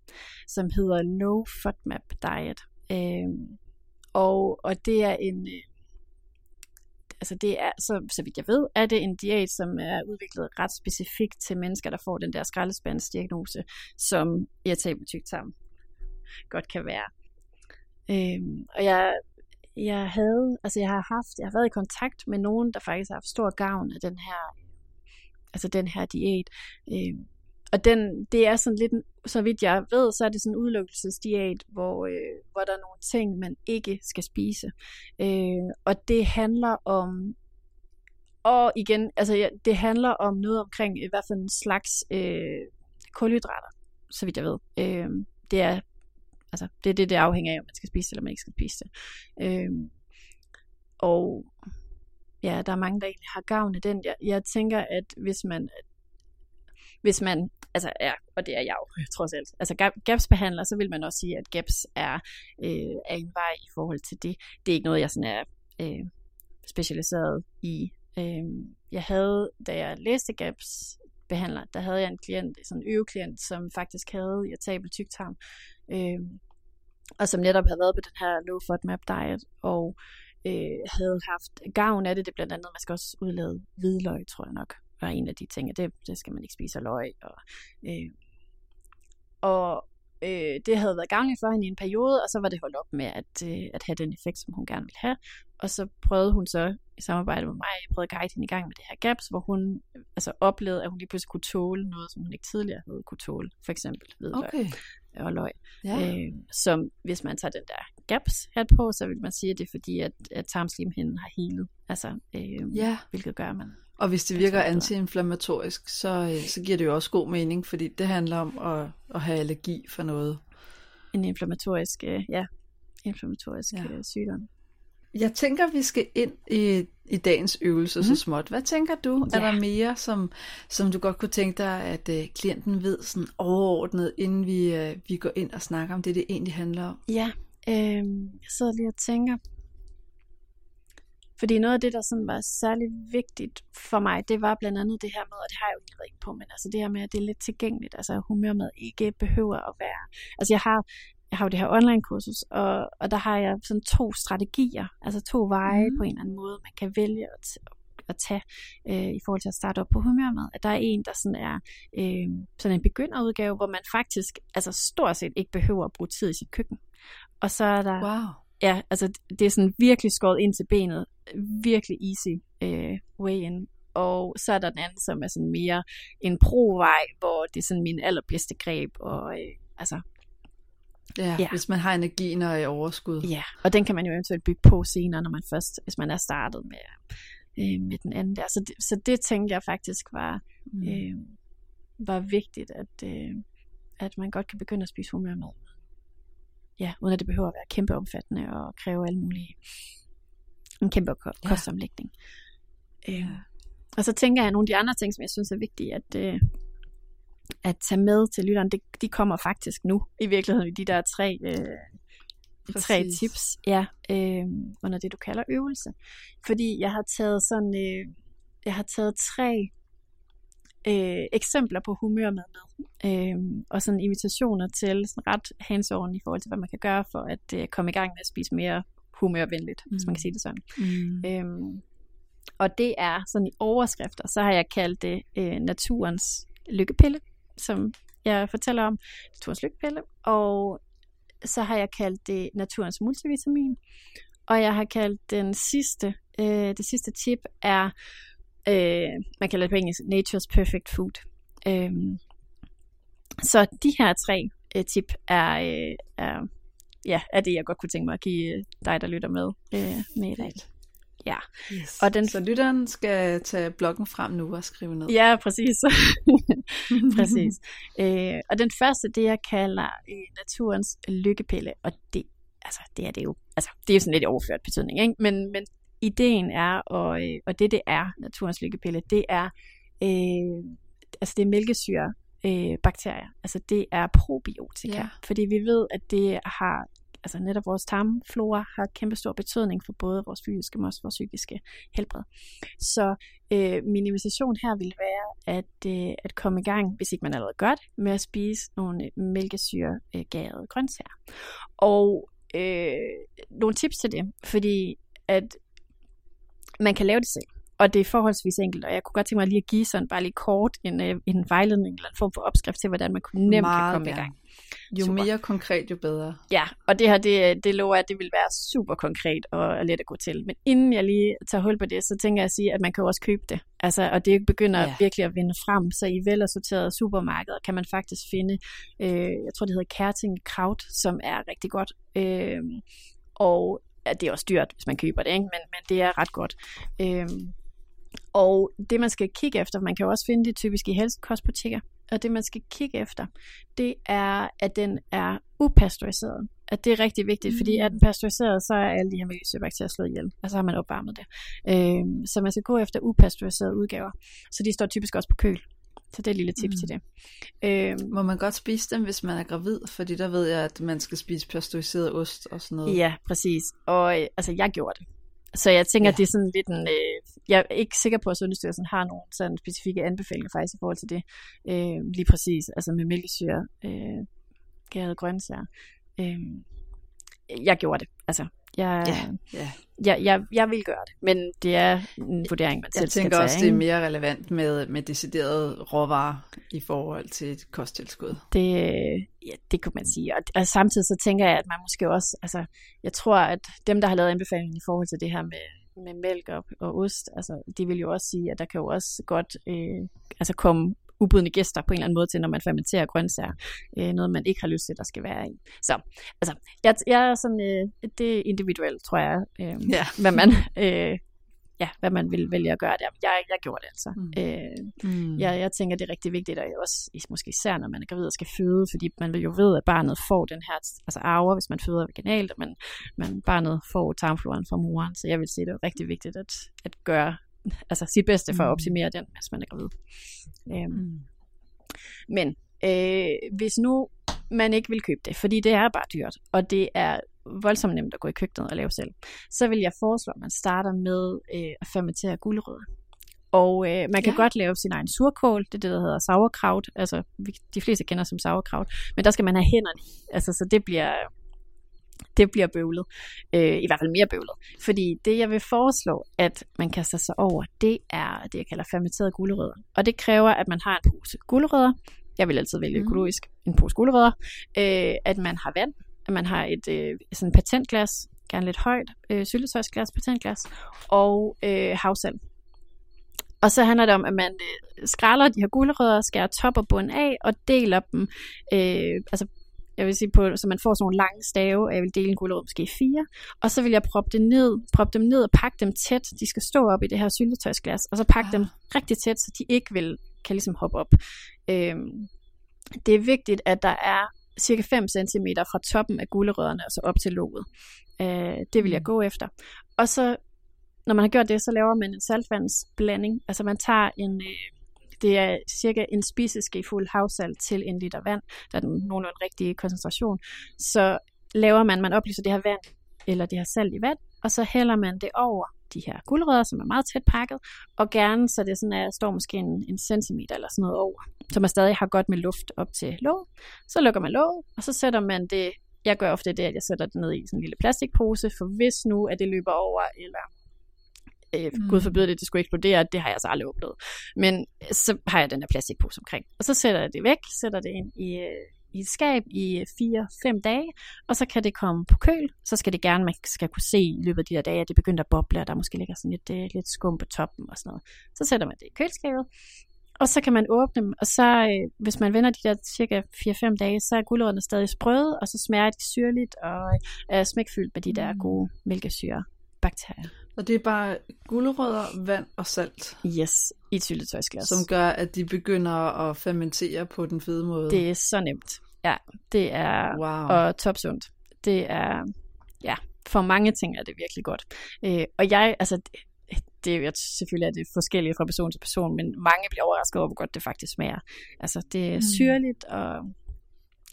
som hedder Low FODMAP Diet. Øh, og, og det er en, øh, altså det er, så, så vidt jeg ved, er det en diæt, som er udviklet ret specifikt til mennesker, der får den der skraldespandsdiagnose, som irritabel sammen godt kan være. Øhm, og jeg, jeg havde, altså jeg har haft, jeg har været i kontakt med nogen, der faktisk har haft stor gavn af den her, øh, altså den her diæt. Øh, og den, det er sådan lidt, så vidt jeg ved, så er det sådan en udelukkelsesdiæt, hvor, øh, hvor der er nogle ting, man ikke skal spise. Øh, og det handler om, og igen, altså ja, det handler om noget omkring i hvert fald en slags øh, kulhydrater, så vidt jeg ved. Øh, det er Altså, det er det, det afhænger af, om man skal spise det, eller man ikke skal spise det. Øhm, og ja, der er mange, der egentlig har gavn af den. Jeg, jeg tænker, at hvis man, hvis man, altså ja, og det er jeg jo, (laughs) trods alt, altså gap- GAPS-behandler, så vil man også sige, at GAPS er, øh, er en vej i forhold til det. Det er ikke noget, jeg sådan er øh, specialiseret i. Øh, jeg havde, da jeg læste GAPS, behandler, der havde jeg en klient, sådan en øveklient, som faktisk havde irritabel tyktarm, øh, og som netop havde været på den her low FODMAP diet, og øh, havde haft gavn af det. Det er blandt andet, man skal også udlade hvidløg, tror jeg nok, var en af de ting, at det, det skal man ikke spise af løg, og øh, og øh, det havde været gavnligt for hende i en periode, og så var det holdt op med at, øh, at have den effekt, som hun gerne ville have. Og så prøvede hun så i samarbejde med mig, jeg prøvede at guide hende i gang med det her gaps, hvor hun altså, oplevede, at hun lige pludselig kunne tåle noget, som hun ikke tidligere havde kunne tåle. For eksempel hvidløg Okay. og løg. Ja. Øh, som hvis man tager den der gaps hat på, så vil man sige, at det er fordi, at, at tarmslimhinden har helet. Altså, øh, ja. hvilket gør, man Og hvis det virker antiinflammatorisk, så, øh, så giver det jo også god mening, fordi det handler om at, at have allergi for noget. en inflammatorisk, øh, ja, inflammatorisk Ja. ja. sygdom. Jeg tænker, vi skal ind i, i dagens øvelse mm. så Mhm. småt. Hvad tænker du? Ja. Er der mere, som, som du godt kunne tænke dig, at øh, klienten ved sådan overordnet, inden vi, øh, vi går ind og snakker om det, det egentlig handler om? Ja, øh, jeg sidder lige og tænker. Fordi noget af det, der sådan var særlig vigtigt for mig, det var blandt andet det her med, og det har jeg jo været inde på, men altså det her med, at det er lidt tilgængeligt. Altså humørmad ikke behøver at være... Altså jeg har, jeg har jo det her online kursus, og, og der har jeg sådan to strategier, altså to veje mm. på en eller anden måde, man kan vælge at, at tage øh, i forhold til at starte op på humørmad. At der er en, der sådan er øh, sådan en begynderudgave, hvor man faktisk altså stort set ikke behøver at bruge tid i sit køkken. Og så er der Wow. ja, altså det er sådan virkelig skåret ind til benet. Virkelig easy øh, way in. Og så er der den anden, som er sådan mere en pro-vej, hvor det er sådan min allerbedste greb. Og øh, altså, Ja, ja, hvis man har energien og i overskud. ja. Og den kan man jo eventuelt bygge på senere, når man først, hvis man er startet med, øh, med den anden der. Så det, så det tænkte jeg faktisk var, Mm. øh, var vigtigt, at, øh, at man godt kan begynde at spise humørmad. Ja, uden at det behøver at være kæmpe omfattende og kræve alle mulige en kæmpe ko- Ja. kostomlægning. Øh, og så tænker jeg, nogle af de andre ting, som jeg synes er vigtige at, øh, at tage med til lytteren, det, de kommer faktisk nu i virkeligheden i de der tre, øh, tre tips, ja, øh, under det du kalder øvelse. Fordi jeg har taget sådan, øh, jeg har taget tre øh, eksempler på humørmad med, øh, og sådan invitationer til sådan ret hands-on i forhold til, hvad man kan gøre for at øh, komme i gang med at spise mere humørvenligt, mm. hvis man kan sige det sådan. Mm. Øhm, og det er sådan i overskrifter, så har jeg kaldt det øh, naturens lykkepille, som jeg fortæller om, naturens lykkepille, og så har jeg kaldt det naturens multivitamin, og jeg har kaldt den sidste, øh, det sidste tip er, øh, man kalder det på engelsk, nature's perfect food. Øh, så de her tre øh, tip er, øh, er, ja, er det, jeg godt kunne tænke mig at give øh, dig, der lytter med, øh, med i dag. Ja. Yes. Og den- Så lytteren skal tage blokken frem nu og skrive ned. Ja, præcis. (laughs) præcis. Øh, og den første, det jeg kalder øh, naturens lykkepille, og det, altså, det er det jo, altså, det er jo sådan lidt overført betydning, ikke? Men, men ideen er, og, øh, og det det er, naturens lykkepille, det er, øh, altså det er mælkesyre øh, bakterier, altså det er probiotika, ja. fordi vi ved, at det har altså netop vores tarmflora har kæmpe stor betydning for både vores fysiske, men også vores psykiske helbred. Så øh, min invitation her vil være at, øh, at komme i gang, hvis ikke man allerede gør det, med at spise nogle mælkesyregærede øh, øh grøntsager. Og øh, nogle tips til det, fordi at man kan lave det selv. Og det er forholdsvis enkelt, og jeg kunne godt tænke mig lige at give sådan bare lige kort en, øh, en vejledning eller en form for opskrift til, hvordan man kunne nemt kan komme gerne. i gang. Jo Super. mere konkret, jo bedre. Ja, og det her, det, det lover at det vil være super konkret og let at gå til. Men inden jeg lige tager hul på det, så tænker jeg at sige, at man kan jo også købe det. Altså, og det begynder ja. virkelig at vinde frem. Så i velassorterede supermarkeder kan man faktisk finde, øh, jeg tror det hedder Kerting Kraut, som er rigtig godt. Øh, og ja, det er også dyrt, hvis man køber det, ikke? Men, men det er ret godt. Øh, og det man skal kigge efter, man kan jo også finde det typisk i helsekostbutikker, og det man skal kigge efter, det er, at den er upasteuriseret. At det er rigtig vigtigt, mm. fordi er den pasteuriseret, så er alle de her miljøbakterier slået ihjel, og så har man opvarmet det. Øhm, så man skal gå efter upasteuriserede udgaver. Så de står typisk også på køl. Så det er et lille tip Mm. til det. Øhm, Må man godt spise dem, hvis man er gravid? Fordi der ved jeg, at man skal spise pasteuriseret ost og sådan noget. Ja, præcis. Og øh, altså, jeg gjorde det. Så jeg tænker, ja. det er sådan lidt en... Øh, jeg er ikke sikker på, at Sundhedsstyrelsen har nogle sådan specifikke anbefalinger faktisk i forhold til det. Øh, lige præcis, altså med mælkesyre, øh, gærede grøntsager. Øh, jeg gjorde det. Altså, jeg, Ja, ja. jeg, jeg, jeg vil gøre det, men det er en vurdering, man selv Jeg skal tænker tage. også, det er ikke? mere relevant med, med deciderede råvarer i forhold til et kosttilskud. Det, ja, det kunne man sige. Og, og samtidig så tænker jeg, at man måske også, altså, jeg tror, at dem, der har lavet anbefalingen i forhold til det her med, med mælk og, og ost, altså, de vil jo også sige, at der kan jo også godt øh, altså komme ubudne gæster på en eller anden måde til, når man fermenterer grøntsager. Øh, noget, man ikke har lyst til, der skal være i. Så, altså, jeg, jeg er sådan, øh, det er individuelt, tror jeg, øh, Ja. hvad man... Øh, ja, hvad man vil vælge at gøre der. Jeg, jeg gjorde det altså. Mm. Øh, Mm. jeg, jeg tænker, det er rigtig vigtigt, og også måske især, når man er gravid og skal føde, fordi man vil jo ved, at barnet får den her altså arver, hvis man føder vaginalt, men, men barnet får tarmfloren fra moren, så jeg vil sige, det er rigtig vigtigt at, at gøre altså sit bedste for at Mm. optimere den, mens man er gravid. Øhm, Mm. men øh, hvis nu man ikke vil købe det, fordi det er bare dyrt, og det er voldsomt nemt at gå i køkkenet og lave selv, så vil jeg foreslå, at man starter med øh, at fermentere gulerødder. Og øh, man kan Ja. godt lave sin egen surkål, det er det, der hedder sauerkraut. Altså, vi- de fleste kender som sauerkraut. Men der skal man have hænderne i. Altså, så det bliver, det bliver bøvlet. Øh, I hvert fald mere bøvlet. Fordi det, jeg vil foreslå, at man kaster sig over, det er det, jeg kalder fermenterede gulerødder. Og det kræver, at man har en pose gulerødder. Jeg vil altid vælge Mhm. økologisk. En pose gulerødder. Øh, at man har vand. At man har et øh, sådan patentglas, gerne lidt højt, øh, syltetøjsglas, patentglas, og øh, havsalt. Og så handler det om, at man øh, skræller de her gulerødder, skærer top og bund af, og deler dem, øh, altså jeg vil sige på, så man får sådan nogle lange stave, og jeg vil dele en gulerod måske i fire, og så vil jeg proppe, det ned, proppe dem ned og pakke dem tæt. De skal stå op i det her syltetøjsglas, og så pakke Ah. dem rigtig tæt, så de ikke vil, kan ligesom hoppe op. Øh, det er vigtigt, at der er cirka 5 cm fra toppen af gulerødderne og så op til låget. Øh, det vil jeg Mm. gå efter. Og så, når man har gjort det, så laver man en saltvandsblanding. Altså man tager en, øh, det er cirka en spiseske fuld havsalt til en liter vand, der er den nogenlunde rigtige koncentration. Så laver man, man oplyser det her vand, eller det her salt i vand, og så hælder man det over de her guldrødder, som er meget tæt pakket, og gerne så det sådan er, står måske en, en centimeter eller sådan noget over, så man stadig har godt med luft op til låget. Så lukker man låget, og så sætter man det, jeg gør ofte det, at jeg sætter det ned i sådan en lille plastikpose, for hvis nu, at det løber over, eller øh, Mm. gud forbyde det, det skulle eksplodere, det har jeg så aldrig oplevet. Men så har jeg den her plastikpose omkring. Og så sætter jeg det væk, sætter det ind i, øh, i et skab i 4-5 dage, og så kan det komme på køl. Så skal det gerne, man skal kunne se i løbet af de her dage, at det begynder at boble, og der måske ligger sådan lidt, øh, lidt skum på toppen og sådan noget. Så sætter man det i køleskabet, og så kan man åbne dem, og så øh, hvis man vender de der cirka 4-5 dage, så er gulerødderne stadig sprøde, og så smager de syrligt og øh, er smækfyldt med de der Mm. gode mælkesyre bakterier. Og det er bare gulerødder, vand og salt, Yes, i et syltetøjsglas. som gør, at de begynder at fermentere på den fede måde. Det er så nemt. Ja, det er wow. og topsundt. Det er, ja, for mange ting er det virkelig godt. Øh, og jeg, altså, det, det er jo selvfølgelig er det forskellige fra person til person, men mange bliver overrasket over, hvor godt det faktisk smager. Altså, det er Mm. syrligt, og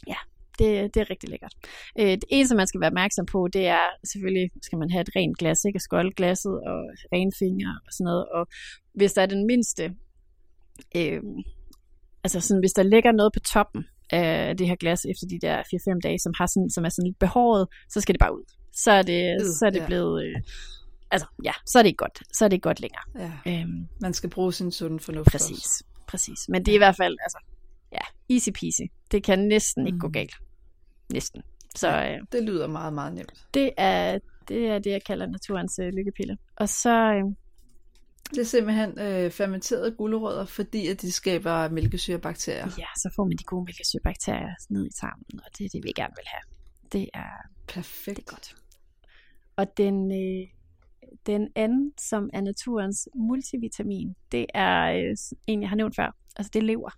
ja, det, det er rigtig lækkert. Øh, det eneste, man skal være opmærksom på, det er selvfølgelig, skal man have et rent glas, ikke? Skolde glasset og rene fingre og sådan noget. Og hvis der er den mindste, øh, altså sådan, hvis der ligger noget på toppen af det her glas efter de der 4-5 dage, som, har sådan, som er sådan lidt behåret, så skal det bare ud. Så er det, Øh, så er det ja. blevet, øh, altså ja, så er det ikke godt. Så er det ikke godt længere. ja. Øhm, Man skal bruge sin sunde fornuft også. præcis, præcis. Men det er i hvert fald, altså, ja, easy peasy. Det kan næsten ikke gå Mm. galt. Næsten. Så øh, Det lyder meget, meget nemt. det, er, det er det, jeg kalder naturens øh, lykkepille. Og så, øh, Det er simpelthen øh, fermenterede gulerødder, fordi at de skaber mælkesyrebakterier. ja, så får man de gode mælkesyrebakterier ned i tarmen, og det er det, vi gerne vil have. Det er Perfekt. Det er godt. Og den, øh, den anden, som er naturens multivitamin, det er øh, en, jeg har nævnt før. Altså, det er lever.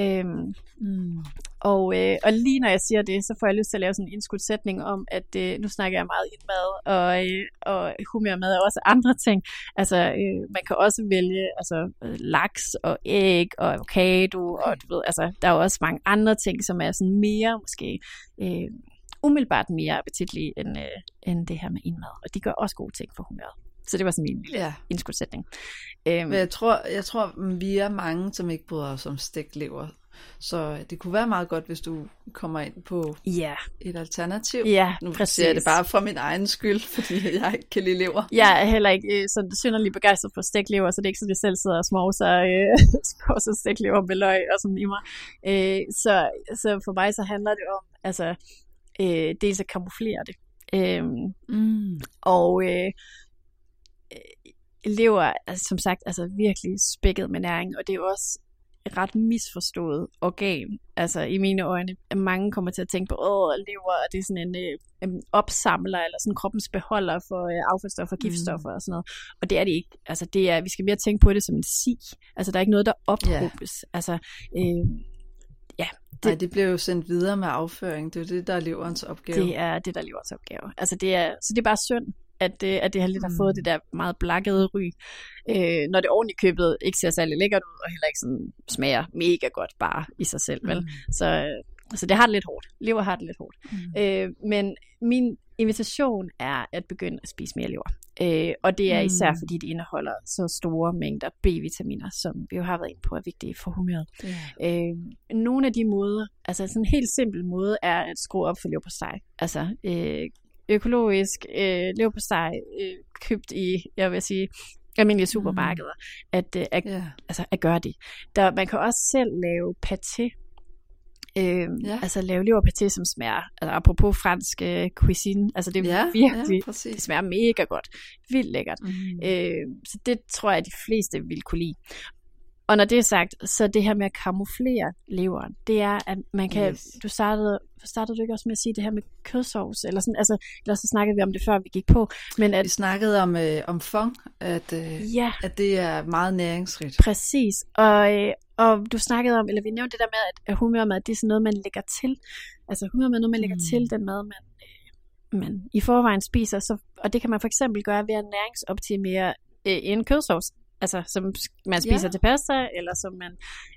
Øhm, Mm. og, øh, og lige når jeg siger det, så får jeg lyst til at lave sådan en indskudsætning om, at øh, nu snakker jeg meget indmad, og, øh, og humørmad og også andre ting. Altså, øh, man kan også vælge altså, øh, laks og æg og avocado, og du ved, altså, der er jo også mange andre ting, som er sådan mere måske øh, umiddelbart mere appetitlige end, øh, end det her med indmad. Og de gør også gode ting for humøret. Så det var sådan min lille Ja, indskudsætning. Øhm, jeg tror, jeg tror, vi er mange, som ikke bryder os om stegt lever. Så det kunne være meget godt, hvis du kommer ind på Ja, et alternativ. ja Nu præcis. siger jeg det bare for min egen skyld, (laughs) fordi jeg ikke kan lide lever. Jeg er heller ikke øh, sådan synderlig begejstret for stiklever, så det er ikke sådan, at jeg selv sidder og småser, øh, (laughs) småser stiklever med løg og sådan i mig. Øh, så, så for mig så handler det om, altså, øh, dels at kamuflere det. Øh, Mm. og øh, lever, altså, som sagt, altså virkelig spækket med næring, og det er jo også et ret misforstået organ. Altså i mine øjne, mange kommer til at tænke på, åh, lever, er det sådan en, øh, opsamler, eller sådan kroppens beholder for øh, affaldsstoffer, giftstoffer og sådan noget. Og det er det ikke. Altså det er, vi skal mere tænke på det som en si. Altså der er ikke noget, der ophobes. Altså, øh, Det... Nej, det bliver jo sendt videre med afføring. Det er jo det, der er leverens opgave. Det er det, der er leverens opgave. Altså det er, så det er bare synd, at det, at det har lidt har Mm. fået det der meget blakkede ry. Øh, når det ordentligt købet ikke ser særlig lækkert ud, og heller ikke sådan smager mega godt bare i sig selv. Vel? Mm. Så, øh, så det har det lidt hårdt. Lever har det lidt hårdt. Mm. Øh, men min invitation er at begynde at spise mere lever. Øh, og det er især Mm. fordi det indeholder så store mængder B-vitaminer, som vi jo har været inde på er vigtige for humøret. Ja. Øh, nogle af de måder, altså sådan en helt simpel måde, er at skrue op for leverpostej. Altså øh, økologisk øh, leverpostej, øh, købt i, jeg vil sige, almindelige supermarkeder, at, øh, at, Ja. altså, at gøre det. Der, man kan også selv lave paté. Øh, Ja. Altså lave leverpaté, som smager, altså apropos fransk øh, cuisine, altså det er Ja, virkelig, ja, det smager mega godt, vildt lækkert. Mm. Øh, så det tror jeg, at de fleste vil kunne lide. Og når det er sagt, så det her med at kamuflere leveren, det er, at man kan, Yes. du startede, startede du ikke også med at sige det her med kødsovs, eller sådan, altså, eller så snakkede vi om det før vi gik på, men at, Vi snakkede om, øh, om fong, at, øh, ja, at det er meget næringsrigt. præcis, og, øh, og du snakkede om, eller vi nævnte det der med, at, at humørmad, det er sådan noget, man lægger til, altså humørmad er noget, man lægger Mm. til den mad, man, øh, man i forvejen spiser, så, og det kan man for eksempel gøre ved at næringsoptimere øh, en kødsovs, altså som man spiser Ja. til pasta, eller som man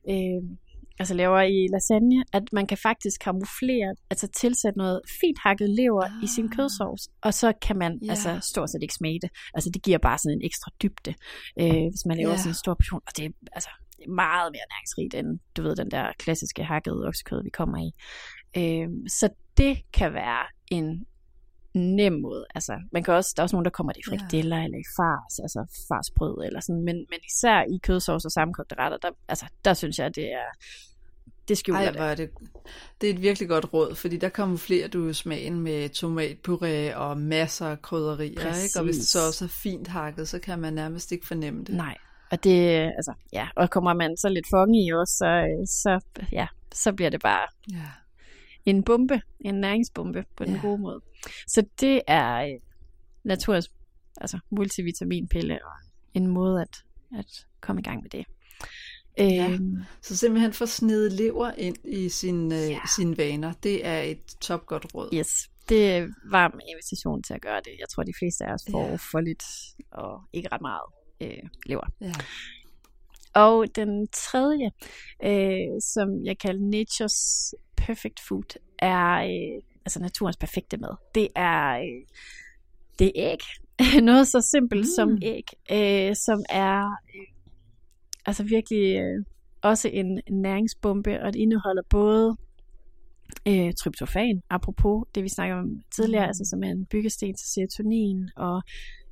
øh, altså laver i lasagne, at man kan faktisk kamuflere, altså tilsætte noget fint hakket lever ah. i sin Ah. kødsovs, og så kan man Ja. altså stort set ikke smage det. Altså det giver bare sådan en ekstra dybde, øh, hvis man laver Ja. sådan en stor portion, og det er altså det er meget mere næringsrigt end, du ved, den der klassiske hakkede oksekød, vi kommer i. Øh, så det kan være en nem måde. Altså, man kan også, der er også nogen, der kommer det i Ja. frikadeller eller i fars, altså farsbrød eller sådan, men, men især i kødsovs og sammenkogte retter, der, altså, der synes jeg, det er, det skjuler Ej, det. er det, det er et virkelig godt råd, fordi der kamuflerer du smagen med tomatpuré og masser af krydderier, ikke? Og hvis det så Præcis. også er fint hakket, så kan man nærmest ikke fornemme det. Nej, og det, altså, ja, og kommer man så lidt funky i også, så, så, ja, så bliver det bare Ja. En bombe, en næringsbombe på den Ja. gode måde. Så det er øh, naturens altså multivitaminpille og en måde at, at komme i gang med det. Ja. Øhm, Så simpelthen få snedet lever ind i sin, øh, Ja. sine vaner, det er et topgodt råd. yes, det er varm invitation til at gøre det. Jeg tror, de fleste af os får Ja. for lidt og ikke ret meget øh, lever. Ja. Og den tredje, øh, som jeg kalder Nature's Perfect Food, er øh, altså naturens perfekte mad. Det er, øh, det er æg. (laughs) Noget så simpelt mm. som æg, øh, som er øh, altså virkelig øh, også en næringsbombe, og det indeholder både øh, tryptofan, apropos det vi snakker om tidligere, mm. altså som er en byggesten til serotonin, og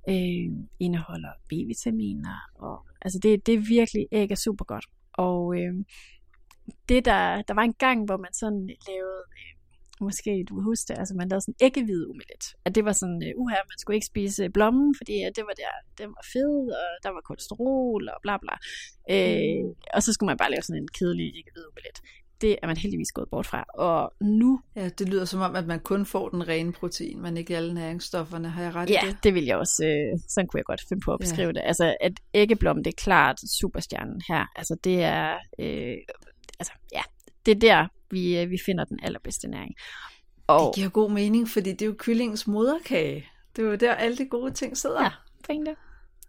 øh, indeholder B-vitaminer, og altså det, det er virkelig, æg er super godt. Og øh, det der, der var en gang, hvor man sådan lavede, øh, måske du vil huske det, altså man lavede sådan æggehvide omelet. At det var sådan, øh, uha, man skulle ikke spise blommen, fordi at det var der, den var fed, og der var kolesterol, og bla bla. Øh, og så skulle man bare lave sådan en kedelig æggehvide omelet. Det er man heldigvis gået bort fra. Og nu, ja, det lyder som om, at man kun får den rene protein, men ikke alle næringsstofferne. Har jeg ret ja, i det? det vil jeg også, øh, sådan kunne jeg godt finde på at Ja. beskrive det. Altså, at æggeblommen, det er klart superstjernen her. Altså, det er, øh, altså, ja, det er der, vi, øh, vi finder den allerbedste næring. Og, Det giver god mening, fordi det er jo kyllingens moderkage. Det er jo der, alle de gode ting sidder. Ja. pointe.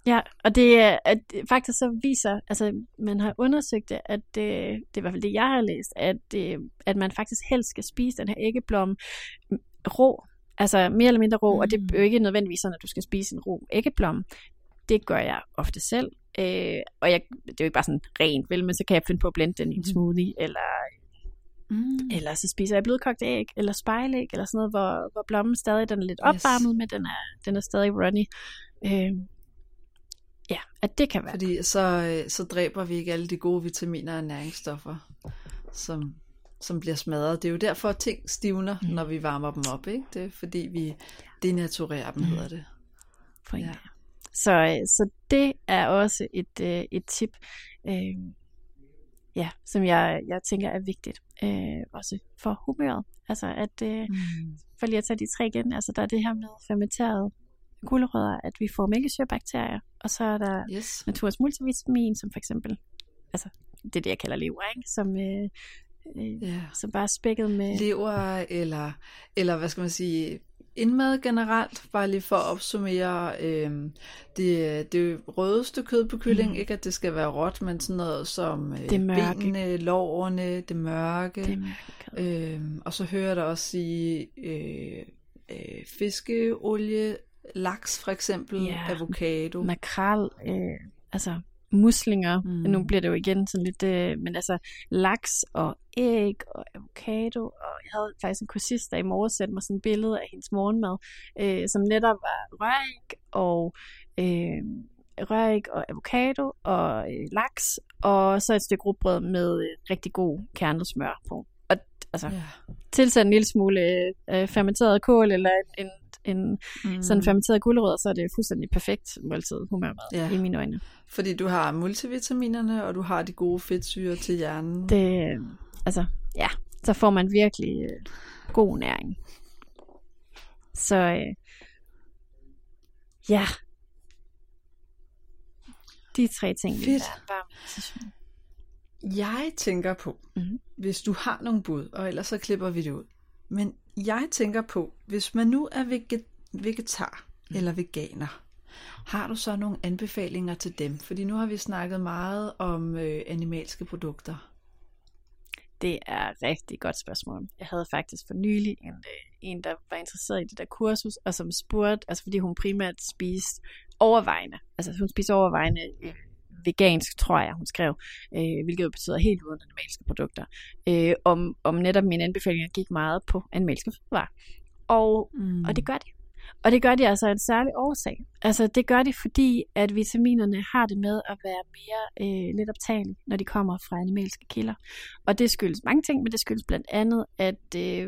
Ja, og det er at faktisk så viser, altså man har undersøgt det, at det, det er i hvert fald det, jeg har læst, at, det, at man faktisk helst skal spise den her æggeblomme rå, altså mere eller mindre rå, mm. og det er jo ikke nødvendigvis sådan, at du skal spise en rå æggeblomme. Det gør jeg ofte selv, Øh, og jeg, det er jo ikke bare sådan rent, vel, men så kan jeg finde på at blende den i en smoothie, eller, Mm. eller så spiser jeg blødkogt æg, eller spejlæg, eller sådan noget, hvor, hvor blommen stadig den er lidt opvarmet, yes. men den er, den er stadig runny. Øh, ja, at det kan være. Fordi så, øh, så dræber vi ikke alle de gode vitaminer og næringsstoffer, som, som bliver smadret. Det er jo derfor, at ting stivner, mm. når vi varmer dem op. Ikke? Det er fordi, vi denaturerer dem, mm. hedder det. Point. Ja. Så, øh, så det er også et, øh, et tip, øh, ja, som jeg, jeg tænker er vigtigt, øh, også for humøret. Altså at, øh, mm. for lige at tage de tre igen, altså der er det her med fermenteret gulerødder, at vi får mælkesyrebakterier, og så er der yes. naturens multivitamin, som for eksempel, altså det er det, jeg kalder lever, ikke? Som, øh, øh, yeah. som bare er spækket med... Lever, eller, eller hvad skal man sige, indmad generelt, bare lige for at opsummere, øh, det, det rødeste kød på kylling, mm. ikke at det skal være råt, men sådan noget som øh, det benene, lårene, det mørke. Det mørke øh, og så hører der også sige øh, øh, fiskeolie, laks for eksempel, yeah. avocado. Makrel, øh, altså muslinger. Mm. Nu bliver det jo igen sådan lidt, øh, men altså laks og æg og avocado. Og jeg havde faktisk en kursist, der i morgen sendte mig sådan et billede af hendes morgenmad, øh, som netop var røræg og øh, røræg og avocado og øh, laks, og så et stykke rugbrød med øh, rigtig god kernet smør på. Og altså, yeah. tilsæt en lille smule øh, fermenteret kål eller en, en en mm. sådan fermenteret gulerod, så er det fuldstændig perfekt måltid humørmad ja. i mine øjne. Fordi du har multivitaminerne, og du har de gode fedtsyre til hjernen. Det, altså, ja, så får man virkelig øh, god næring. Så øh, ja, de tre ting. Fedt. Jeg tænker på, mm-hmm. hvis du har nogle bud, og ellers så klipper vi det ud. Men jeg tænker på, hvis man nu er vegetar mm. eller veganer, har du så nogle anbefalinger til dem? Fordi nu har vi snakket meget om øh, animalske produkter. Det er et rigtig godt spørgsmål. Jeg havde faktisk for nylig en, øh, en, der var interesseret i det der kursus, og som spurgte, altså fordi hun primært spiste overvejende, altså hun spiste overvejende øh, vegansk, tror jeg, hun skrev, øh, hvilket betyder helt uden animalske produkter, øh, om, om netop mine anbefalinger gik meget på animalske fødevarer. Og, mm. og det gør de. Og det gør de altså af en særlig årsag. Altså det gør de, fordi at vitaminerne har det med at være mere øh, lidt optagelige, når de kommer fra animalske kilder. Og det skyldes mange ting, men det skyldes blandt andet, at øh,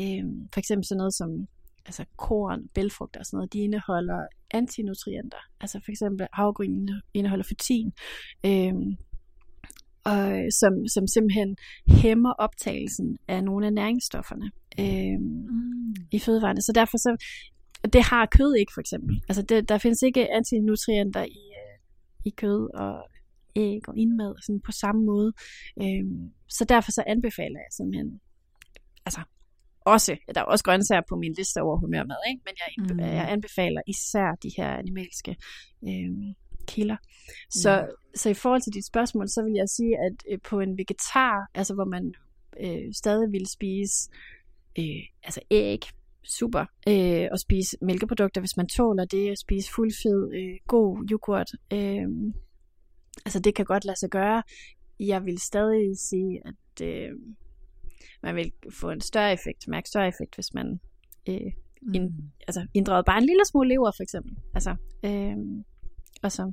øh, for eksempel sådan noget som altså korn, bælfrugter og sådan noget, de indeholder antinutrienter. Altså for eksempel havgryn indeholder fytin, øh, og, som, som simpelthen hæmmer optagelsen af nogle af næringsstofferne øh, mm. i fødevarene. Så derfor så, det har kød ikke for eksempel. Altså det, der findes ikke antinutrienter i, øh, i kød og æg og indmad sådan på samme måde. Øh, så derfor så anbefaler jeg simpelthen altså også, der er også grøntsager på min liste over humørmad, ikke? men jeg, mm. jeg anbefaler især de her animalske øh, kilder. Så, mm. så i forhold til dit spørgsmål, så vil jeg sige, at øh, på en vegetar, altså hvor man øh, stadig vil spise øh, altså æg, super, øh, og spise mælkeprodukter, hvis man tåler det, at spise fuldfed, øh, god yoghurt, øh, altså det kan godt lade sig gøre. Jeg vil stadig sige, at øh, man vil få en større effekt, mærke større effekt, hvis man øh, ind, mm. altså, inddraget bare en lille smule lever, for eksempel. Altså, øh, og så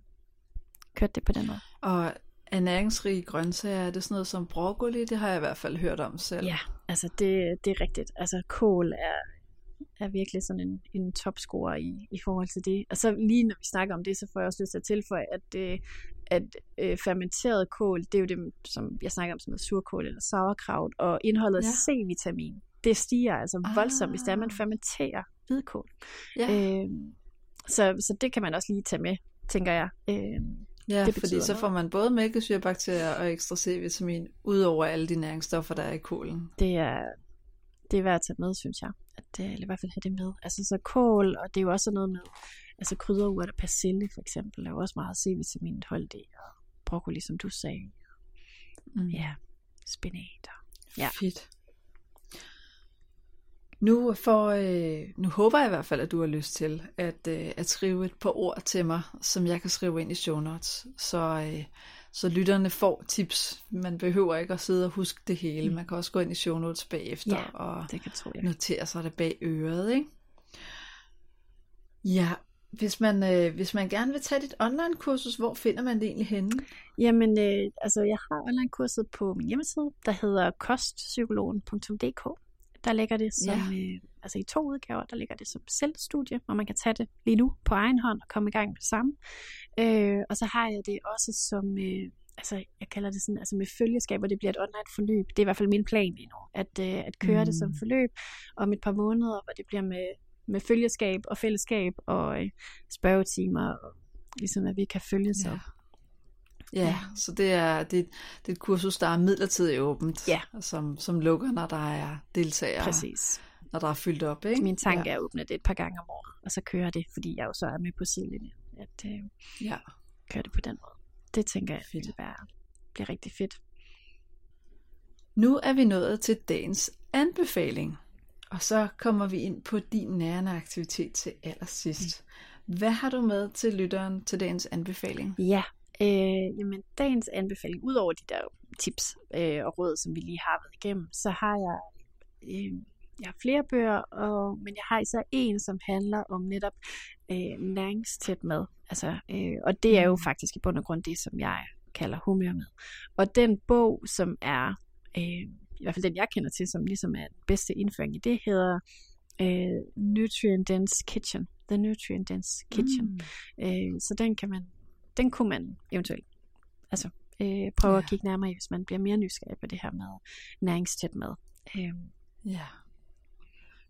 kørte det på den måde. Og ernæringsrige grøntsager, er det sådan noget som broccoli? Det har jeg i hvert fald hørt om selv. Ja, altså det, det er rigtigt. Altså kål er, er virkelig sådan en, en topscorer i, i forhold til det. Og så lige når vi snakker om det, så får jeg også lyst til at tilføje, at, det, at øh, fermenteret kål, det er jo det, som jeg snakker om som noget surkål eller sauerkraut, og indholdet af ja. C-vitamin, det stiger altså ah. voldsomt, hvis det er, man fermenterer hvidkål. Ja. Øh, så, så det kan man også lige tage med, tænker jeg. Øh, Ja, det fordi så får man både mælkesyrebakterier og ekstra C-vitamin, ud over alle de næringsstoffer, der er i kålen. Det er, det er værd at tage med, synes jeg. At, eller i hvert fald have det med. Altså så kål, og det er jo også noget med, altså krydderurter, persille for eksempel, er jo også meget C-vitamin holdt i, og broccoli, som du sagde. Mm. Ja, spinat. Ja. Fedt. Nu, for, øh, nu håber jeg i hvert fald, at du har lyst til at, øh, at skrive et par ord til mig, som jeg kan skrive ind i show notes, så, øh, så lytterne får tips. Man behøver ikke at sidde og huske det hele. Mm. Man kan også gå ind i show notes bagefter Ja, og det kan tro jeg. notere sig det bag øret. Ikke? Ja, hvis man, øh, hvis man gerne vil tage dit online-kursus, hvor finder man det egentlig henne? Jamen, øh, altså jeg har online-kurset på min hjemmeside, der hedder kostpsykologen.dk. Der ligger det som, Ja. øh, altså i to udgaver, der ligger det som selvstudie, hvor man kan tage det lige nu på egen hånd og komme i gang med det samme. Øh, og så har jeg det også som, øh, altså jeg kalder det sådan, altså med følgeskab, hvor det bliver et online forløb. Det er i hvert fald min plan lige nu, at, øh, at køre mm. det som Mm. forløb om et par måneder, hvor det bliver med, med følgeskab og fællesskab og øh, spørgetimer, og ligesom at vi kan følges Ja. op. Ja, så det er, det, det er et kursus, der er midlertidigt åbent, Ja. som, som lukker, når der er deltagere, Præcis. når der er fyldt op. Ikke? Min tanke ja. er at åbne det et par gange om året, og så køre det, fordi jeg jo så er med på sidelinjen, at øh, Ja. køre det på den måde. Det tænker jeg Fedt. vil være, bliver rigtig fedt. Nu er vi nået til dagens anbefaling, og så kommer vi ind på din nærende aktivitet til allersidst. Hvad har du med til lytteren til dagens anbefaling? Ja, øh, jamen dagens anbefaling, ud over de der tips øh, og råd, som vi lige har været igennem, så har jeg, øh, jeg har flere bøger, og, men jeg har især en, som handler om netop øh, næringstæt mad. Altså, øh, og det er jo Mm. faktisk i bund og grund det, som jeg kalder humørmad. Og den bog, som er, øh, i hvert fald den jeg kender til, som ligesom er den bedste indføring i det, hedder øh, Nutrient Dense Kitchen. The Nutrient Dense Kitchen. Mm. Øh, så den kan man, den kunne man eventuelt altså, øh, prøve ja. At kigge nærmere i, hvis man bliver mere nysgerrig på det her med næringstæt mad. Øh, Ja.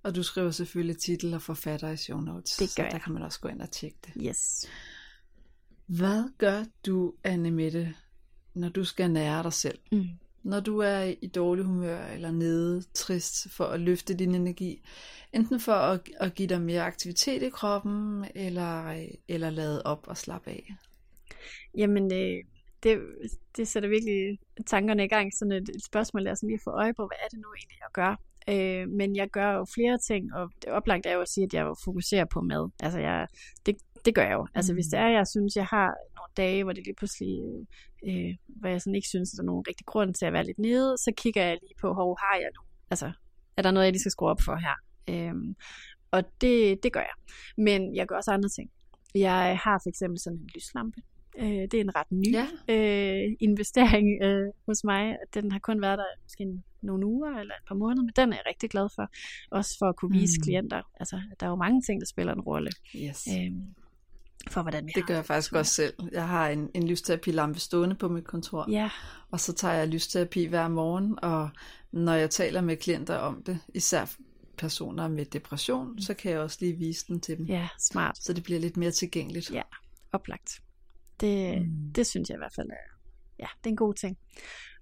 Og du skriver selvfølgelig titel og forfatter i show notes, Det så gør der jeg. kan man også gå ind og tjekke det. yes. Hvad gør du, Anne Mette, når du skal nære dig selv? Mm. Når du er i dårlig humør eller nede, trist for at løfte din energi, enten for at, at give dig mere aktivitet i kroppen, eller, eller lade op og slappe af. Jamen, øh, det, det sætter virkelig tankerne i gang. Sådan et, et spørgsmål der, som lige får øje på, hvad er det nu egentlig, jeg gør? Øh, men jeg gør jo flere ting, og det oplagt er jo at sige, at jeg jo fokuserer på mad. Altså, jeg, det, det gør jeg jo. Altså, mm. hvis det er, jeg synes, jeg har nogle dage, hvor det lige pludselig, øh, hvor jeg sådan ikke synes, at der er nogen rigtig grund til at være lidt nede, så kigger jeg lige på, hvor har jeg nu? Altså, er der noget, jeg lige skal skrue op for her? Øh, og det, det gør jeg. Men jeg gør også andre ting. Jeg har for eksempel sådan en lyslampe. Øh, det er en ret ny Ja. øh, investering øh, hos mig. Den har kun været der måske en, nogle uger eller et par måneder, men den er jeg rigtig glad for. Også for at kunne vise Mm. mm. klienter. Altså, der er jo mange ting, der spiller en rolle Yes. øh, for, hvordan vi Det har gør jeg faktisk også selv. Jeg har en, en lysterapilampe stående på mit kontor, Ja, og så tager jeg lysterapi hver morgen, og når jeg taler med klienter om det, især personer med depression, så kan jeg også lige vise den til dem, ja, smart. så det bliver lidt mere tilgængeligt. Ja. Oplagt. Det, Mm. mm. det synes jeg i hvert fald er, ja, det er en god ting.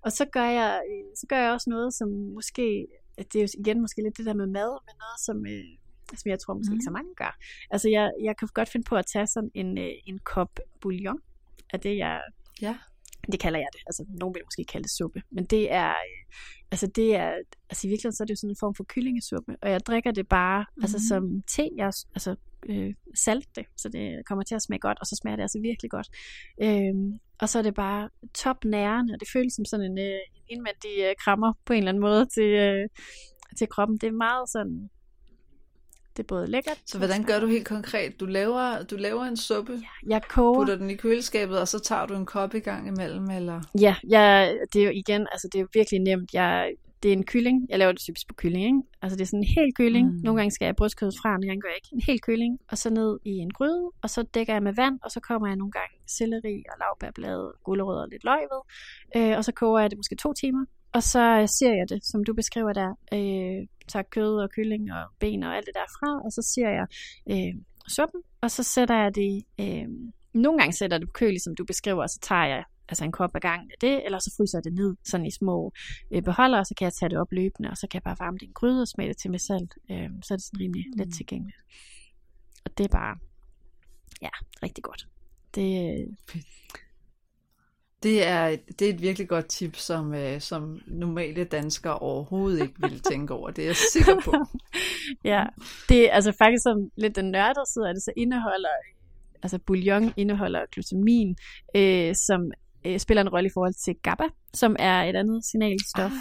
Og så gør jeg, øh, så gør jeg også noget, som måske, det er jo igen måske lidt det der med mad, men noget, som, øh, som jeg tror måske mm. ikke så Mhm. mange gør. Altså jeg, jeg kan godt finde på at tage sådan en, øh, en kop bouillon, af det jeg, Ja. det kalder jeg det. Altså nogen vil måske kalde det suppe, men det er, øh, altså det er, altså i virkeligheden så er det jo sådan en form for kyllingesuppe, og jeg drikker det bare, mm. altså som te, jeg, altså øh, salt det, så det kommer til at smage godt, og så smager det altså virkelig godt. Øhm, og så er det bare top nærende, og det føles som sådan en, øh, en indvendig øh, krammer på en eller anden måde til, øh, til kroppen. Det er meget sådan, det er både lækkert. Så hvordan gør du helt konkret? Du laver, du laver en suppe, Jeg koger. putter den i køleskabet, og så tager du en kop i gang imellem, eller? Ja, jeg, det er jo igen, altså det er jo virkelig nemt. Jeg, det er en kylling. Jeg laver det typisk på kylling, ikke? Altså det er sådan en hel kylling. Mm. Nogle gange skal jeg brystkødet fra, nogle gange gør jeg ikke. En hel kylling, og så ned i en gryde, og så dækker jeg med vand, og så kommer jeg nogle gange selleri og lavbærblade, gulerødder og lidt løg ved. Øh, og så koger jeg det måske to timer. Og så øh, ser jeg det, som du beskriver der. Øh, tager kød og kylling og ben og alt det der fra, og så ser jeg øh, suppen, og så sætter jeg det. Øh, nogle gange sætter jeg det på køl, som du beskriver, og så tager jeg altså en kop ad gangen af det, eller så fryser jeg det ned sådan i små øh, beholdere, og så kan jeg tage det op løbende, og så kan jeg bare varme det i en gryde og smage det til med salt. Øh, så er det sådan rimelig mm. let tilgængeligt. Og det er bare, ja, rigtig godt. Det, Fedt. Det er, det er et virkelig godt tip, som, øh, som normale danskere overhovedet ikke vil tænke over. Det er jeg sikker på. (laughs) ja, det er altså faktisk som lidt den nørdede side af det, så indeholder, altså bouillon indeholder glutamin, øh, som øh, spiller en rolle i forhold til GABA, som er et andet signalstof.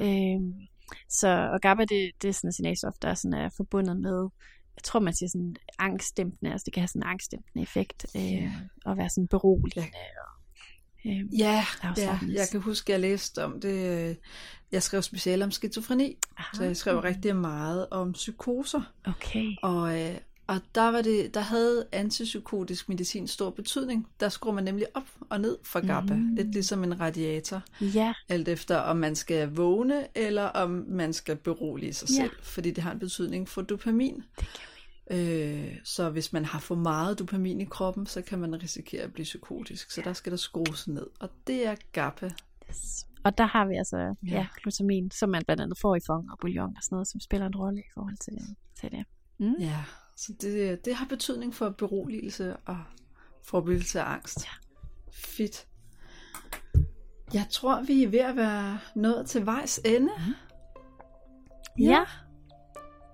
Ah. Øh, så, og GABA, det, det er sådan et signalstof, der sådan er forbundet med, jeg tror man siger sådan angstdæmpende, altså det kan have sådan en angstdæmpende effekt, øh, yeah. og være sådan beroligende. Og, øh, ja, ja, jeg kan huske, jeg læste om det, øh, jeg skrev specielt om skizofreni, Aha. så jeg skrev rigtig meget om psykoser. Okay. Og, øh, og der, var det, der havde antipsykotisk medicin stor betydning. Der skruer man nemlig op og ned for GABA. Mm. Lidt ligesom en radiator. Ja. Alt efter om man skal vågne, eller om man skal berolige sig ja. selv. Fordi det har en betydning for dopamin. Det kan øh, så hvis man har for meget dopamin i kroppen, så kan man risikere at blive psykotisk. Så der skal der skrues ned. Og det er GABA. Yes. Og der har vi altså ja. Ja, glutamin, som man blandt andet får i fong og bouillon og sådan noget, som spiller en rolle i forhold til, til det. Mm. Ja. Så det, det har betydning for beroligelse og forebyggelse af angst. Ja. Fedt. Jeg tror, vi er ved at være nået til vejs ende. Mm. Ja. ja.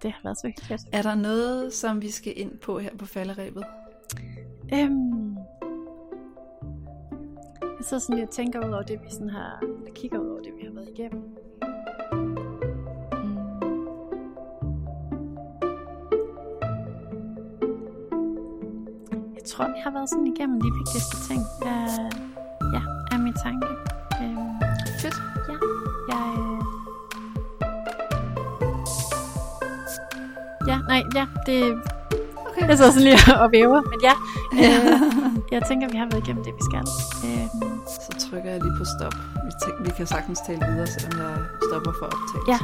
Det har været så hyggeligt. Er der noget, som vi skal ind på her på falderæbet? Øhm, jeg sidder sådan lidt og tænker ud over det, vi sådan har, eller kigger ud over det, vi har været igennem. Tror, vi har været sådan igennem de vigtigste ting. Uh, ja, er min tanke. Uh, Fedt. Ja, jeg... Uh... Ja, nej, ja, det... Okay. Jeg sidder sådan lige (laughs) og væver, men ja. Uh, (laughs) jeg tænker, vi har været igennem det, vi skal. Uh, Så trykker jeg lige på stop. Vi, vi kan sagtens tale videre, selvom jeg stopper for optagelse. Ja.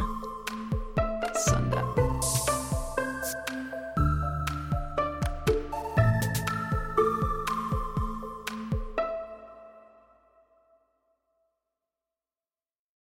Sådan der.